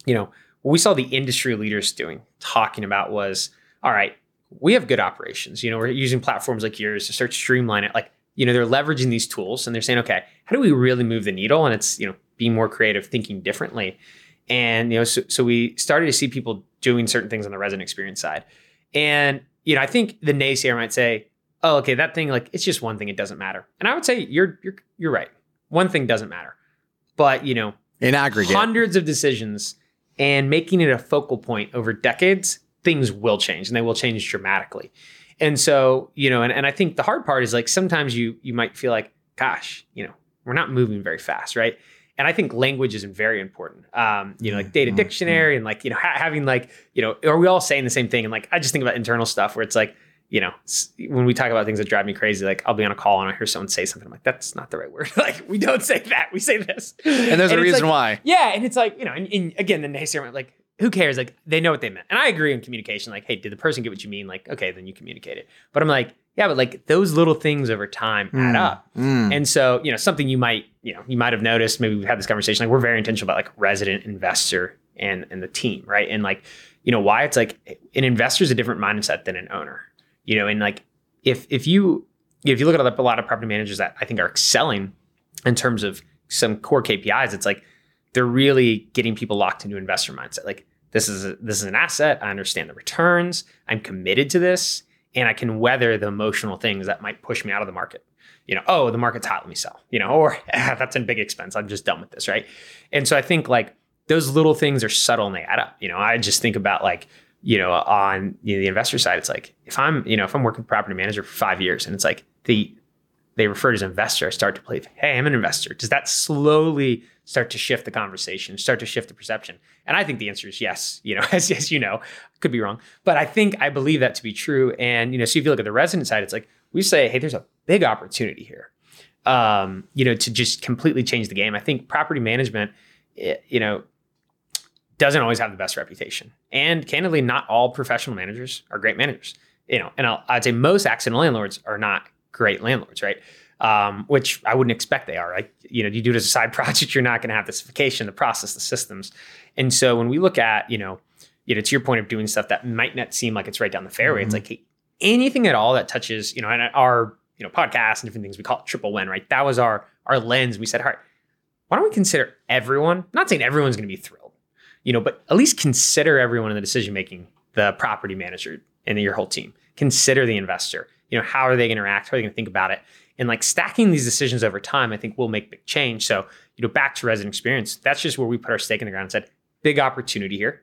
you know, what we saw the industry leaders doing, talking about was, all right, we have good operations. You know, we're using platforms like yours to start streamline it. Like, you know, they're leveraging these tools and they're saying, okay, how do we really move the needle? And it's, you know, being more creative, thinking differently. And, you know, so, so we started to see people doing certain things on the resident experience side. And, you know, I think the naysayer might say, oh, okay, that thing, like, it's just one thing, it doesn't matter. And I would say you're you're you're right. One thing doesn't matter. But, you know,
In aggregate.
hundreds of decisions and making it a focal point over decades, things will change and they will change dramatically. And so, you know, and, and I think the hard part is like sometimes you you might feel like, gosh, you know, we're not moving very fast, right? And I think language is very important. Um, you know, like data
Mhm,
dictionary and like, you know, ha- having like, you know, are we all saying the same thing? And like, I just think about internal stuff where it's like, you know, when we talk about things that drive me crazy, like I'll be on a call and I hear someone say something, I'm like, that's not the right word. [LAUGHS] like, we don't say that. We say this.
And there's a reason
like,
why.
yeah, and it's like you know, and, and again, the naysayer might like, who cares? Like they know what they meant, and I agree in communication. Like, hey, did the person get what you mean? Like, okay, then you communicate it. But I'm like, yeah, but like those little things over time add
Mm,
up.
mm.
And so, you know, something you might, you know, you might have noticed. Maybe we've had this conversation. Like, we're very intentional about like resident investor and and the team, right? And like, you know, why it's like an investor is a different mindset than an owner. You know, and like if if you if you look at a lot of property managers that I think are excelling in terms of some core KPIs, it's like they're really getting people locked into investor mindset. Like this is a, this is an asset. I understand the returns. I'm committed to this, and I can weather the emotional things that might push me out of the market. You know, oh, the market's hot. Let me sell. You know, or ah, [LAUGHS] that's a big expense. I'm just done with this, right? And so I think like those little things are subtle and they add up. You know, I just think about like you know on you know, the investor side, it's like if I'm you know if I'm working property manager for five years and it's like the they refer to as investor, I start to believe, hey, I'm an investor. Does that slowly start to shift the conversation, start to shift the perception? And I think the answer is yes. You know, [LAUGHS] as, as you know, could be wrong, but I think I believe that to be true. And you know, so if you look at the resident side, it's like we say, hey, there's a big opportunity here. Um, you know, to just completely change the game. I think property management, eh, you know, doesn't always have the best reputation. And candidly, not all professional managers are great managers. You know, and I'll, I'd say most accidental landlords are not great landlords, right? Um, which I wouldn't expect they are. Right? You know, you do it as a side [LAUGHS] project, you're not going to have the specification, the process, the systems. And so when we look at, you know, you know, to your point of doing stuff that might not seem like it's right down the fairway, it's like hey, anything at all that touches, you know, and our you know podcasts and different things we call it triple win, right? That was our our lens. We said, all right, why don't we consider everyone? I'm not saying everyone's going to be thrilled, you know, but at least consider everyone in the decision making, the property manager and your whole team. Consider the investor. You know, how are they going to react? How are they going to think about it? And like stacking these decisions over time, I think will make big change. So, you know, back to resident experience, that's just where we put our stake in the ground and said, big opportunity here.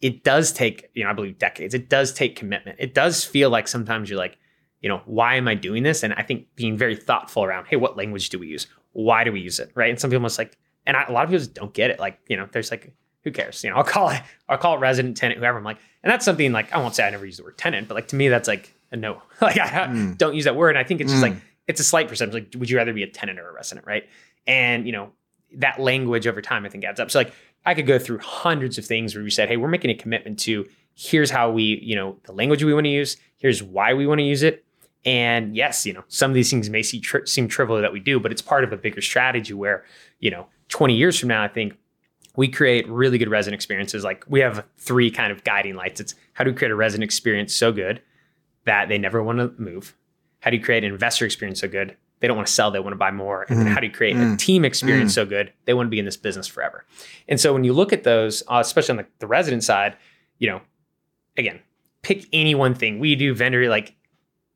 It does take, you know, I believe decades. It does take commitment. It does feel like sometimes you're like, you know, why am I doing this? And I think being very thoughtful around, hey, what language do we use? Why do we use it? Right. And some people must like, and I, a lot of people just don't get it. Like, you know, there's like, who cares? You know, I'll call it, I'll call it resident, tenant, whoever. I'm like, and that's something like, I won't say I never use the word tenant, but like to me, that's like a no. [LAUGHS] like I
Mm.
don't use that word. And I think it's just
Mm.
like, it's a slight percentage. Like, would you rather be a tenant or a resident? Right. And, you know, that language over time, I think adds up. So like, I could go through hundreds of things where we said, hey, we're making a commitment to here's how we, you know, the language we want to use, here's why we want to use it. And yes, you know, some of these things may see tri- seem trivial that we do, but it's part of a bigger strategy where, you know, 20 years from now, I think we create really good resident experiences. Like we have three kind of guiding lights. It's how do we create a resident experience so good that they never want to move? How do you create an investor experience so good they don't want to sell, they want to buy more? And then
Mm.
how do you create a
Mm.
team experience so good they want to be in this business forever? And so when you look at those, uh, especially on the, the resident side, you know, again, pick any one thing. We do vendor like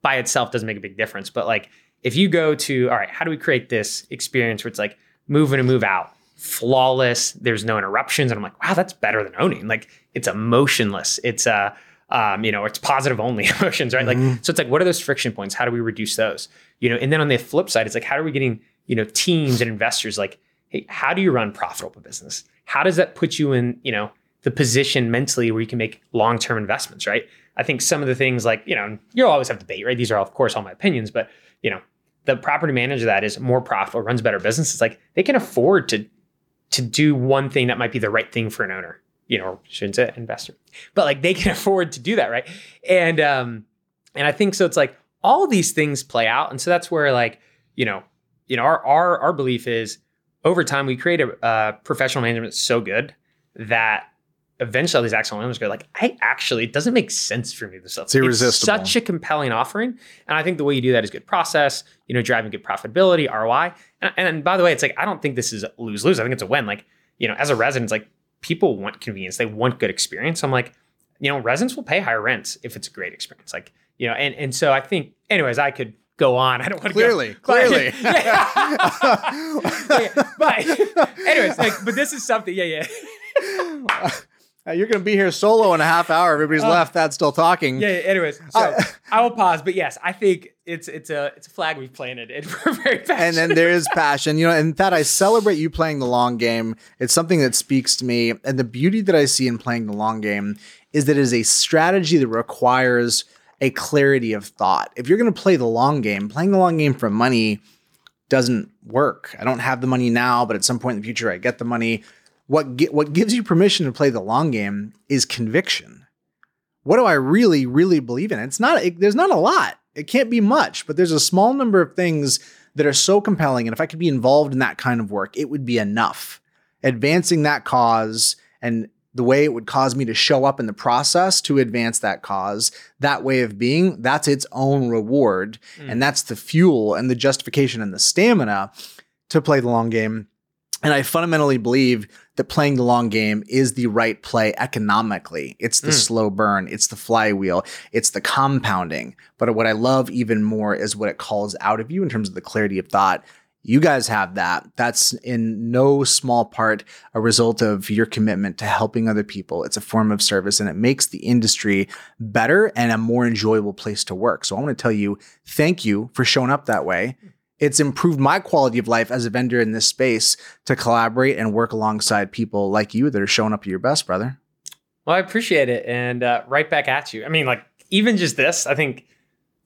by itself doesn't make a big difference, but like if you go to all right, how do we create this experience where it's like move in and move out, flawless, there's no interruptions, and I'm like, wow, that's better than owning. Like it's emotionless. It's uh um, you know, it's positive only [LAUGHS] emotions, right? Like
Mhm.
so it's like what are those friction points? How do we reduce those? You know, and then on the flip side, it's like how are we getting, you know, teams and investors like, hey, how do you run profitable business? How does that put you in, you know, the position mentally where you can make long-term investments, right? I think some of the things like, you know, you'll always have debate, right? These are, of course, all my opinions, but, you know, the property manager that is more profitable, runs better business, it's like they can afford to to do one thing that might be the right thing for an owner, you know, or shouldn't say investor, but like they [LAUGHS] can afford to do that, right? And um, and I think so. It's like all these things play out, and so that's where like you know, you know, our our our belief is over time we create a uh, professional management so good that eventually all these accidental owners go like, I actually it doesn't make sense for me this stuff.
It's irresistible.
such a compelling offering, and I think the way you do that is good process. You know, driving good profitability, ROI, and, and by the way, it's like I don't think this is lose lose. I think it's a win. Like you know, as a resident, it's like people want convenience, they want good experience. I'm like, you know, residents will pay higher rents if it's a great experience. Like you know, and and so I think, anyways, I could go on. I don't want to
Clearly,
go, [LAUGHS] but-
clearly. [LAUGHS]
Yeah, [LAUGHS] but anyways, like, but this is something. Yeah, yeah.
Uh, You're gonna be here solo in a half hour. Everybody's
Oh.
left. That's still talking.
Yeah. yeah, Anyways, so
Uh, [LAUGHS]
I will pause. But yes, I think it's it's a it's a flag we've planted, and [LAUGHS] we're very passionate.
and then there is [LAUGHS] passion, you know, and that I celebrate you playing the long game. It's something that speaks to me. And the beauty that I see in playing the long game is that it is a strategy that requires a clarity of thought. If you're going to play the long game, playing the long game for money doesn't work. I don't have the money now, but at some point in the future, I get the money. What gi- what gives you permission to play the long game is conviction. What do I really, really believe in? It's not. It, there's not a lot. It can't be much, but there's a small number of things that are so compelling. And if I could be involved in that kind of work, it would be enough. Advancing that cause and the way it would cause me to show up in the process to advance that cause, that way of being, that's its own reward. Hmm. And that's the fuel and the justification and the stamina to play the long game. And I fundamentally believe that playing the long game is the right play economically. It's the
Mm.
slow burn, it's the flywheel, it's the compounding. But what I love even more is what it calls out of you in terms of the clarity of thought. You guys have that. That's in no small part a result of your commitment to helping other people. It's a form of service and it makes the industry better and a more enjoyable place to work. So I want to tell you, thank you for showing up that way. It's improved my quality of life as a vendor in this space to collaborate and work alongside people like you that are showing up at your best, brother.
Well, I appreciate it, and uh, right back at you. I mean, like even just this, I think,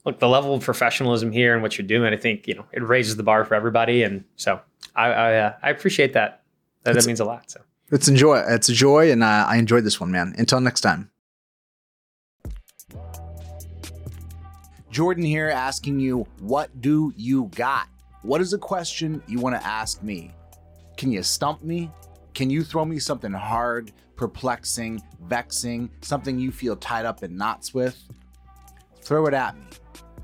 look, the level of professionalism here and what you're doing, I think you know it raises the bar for everybody, and so I I, uh, I appreciate that. That, that means a lot. So
It's enjoy. It's a joy, and uh, I enjoyed this one, man. Until next time. Jordan here asking you, what do you got? What is a question you want to ask me? Can you stump me? Can you throw me something hard, perplexing, vexing, something you feel tied up in knots with? Throw it at me.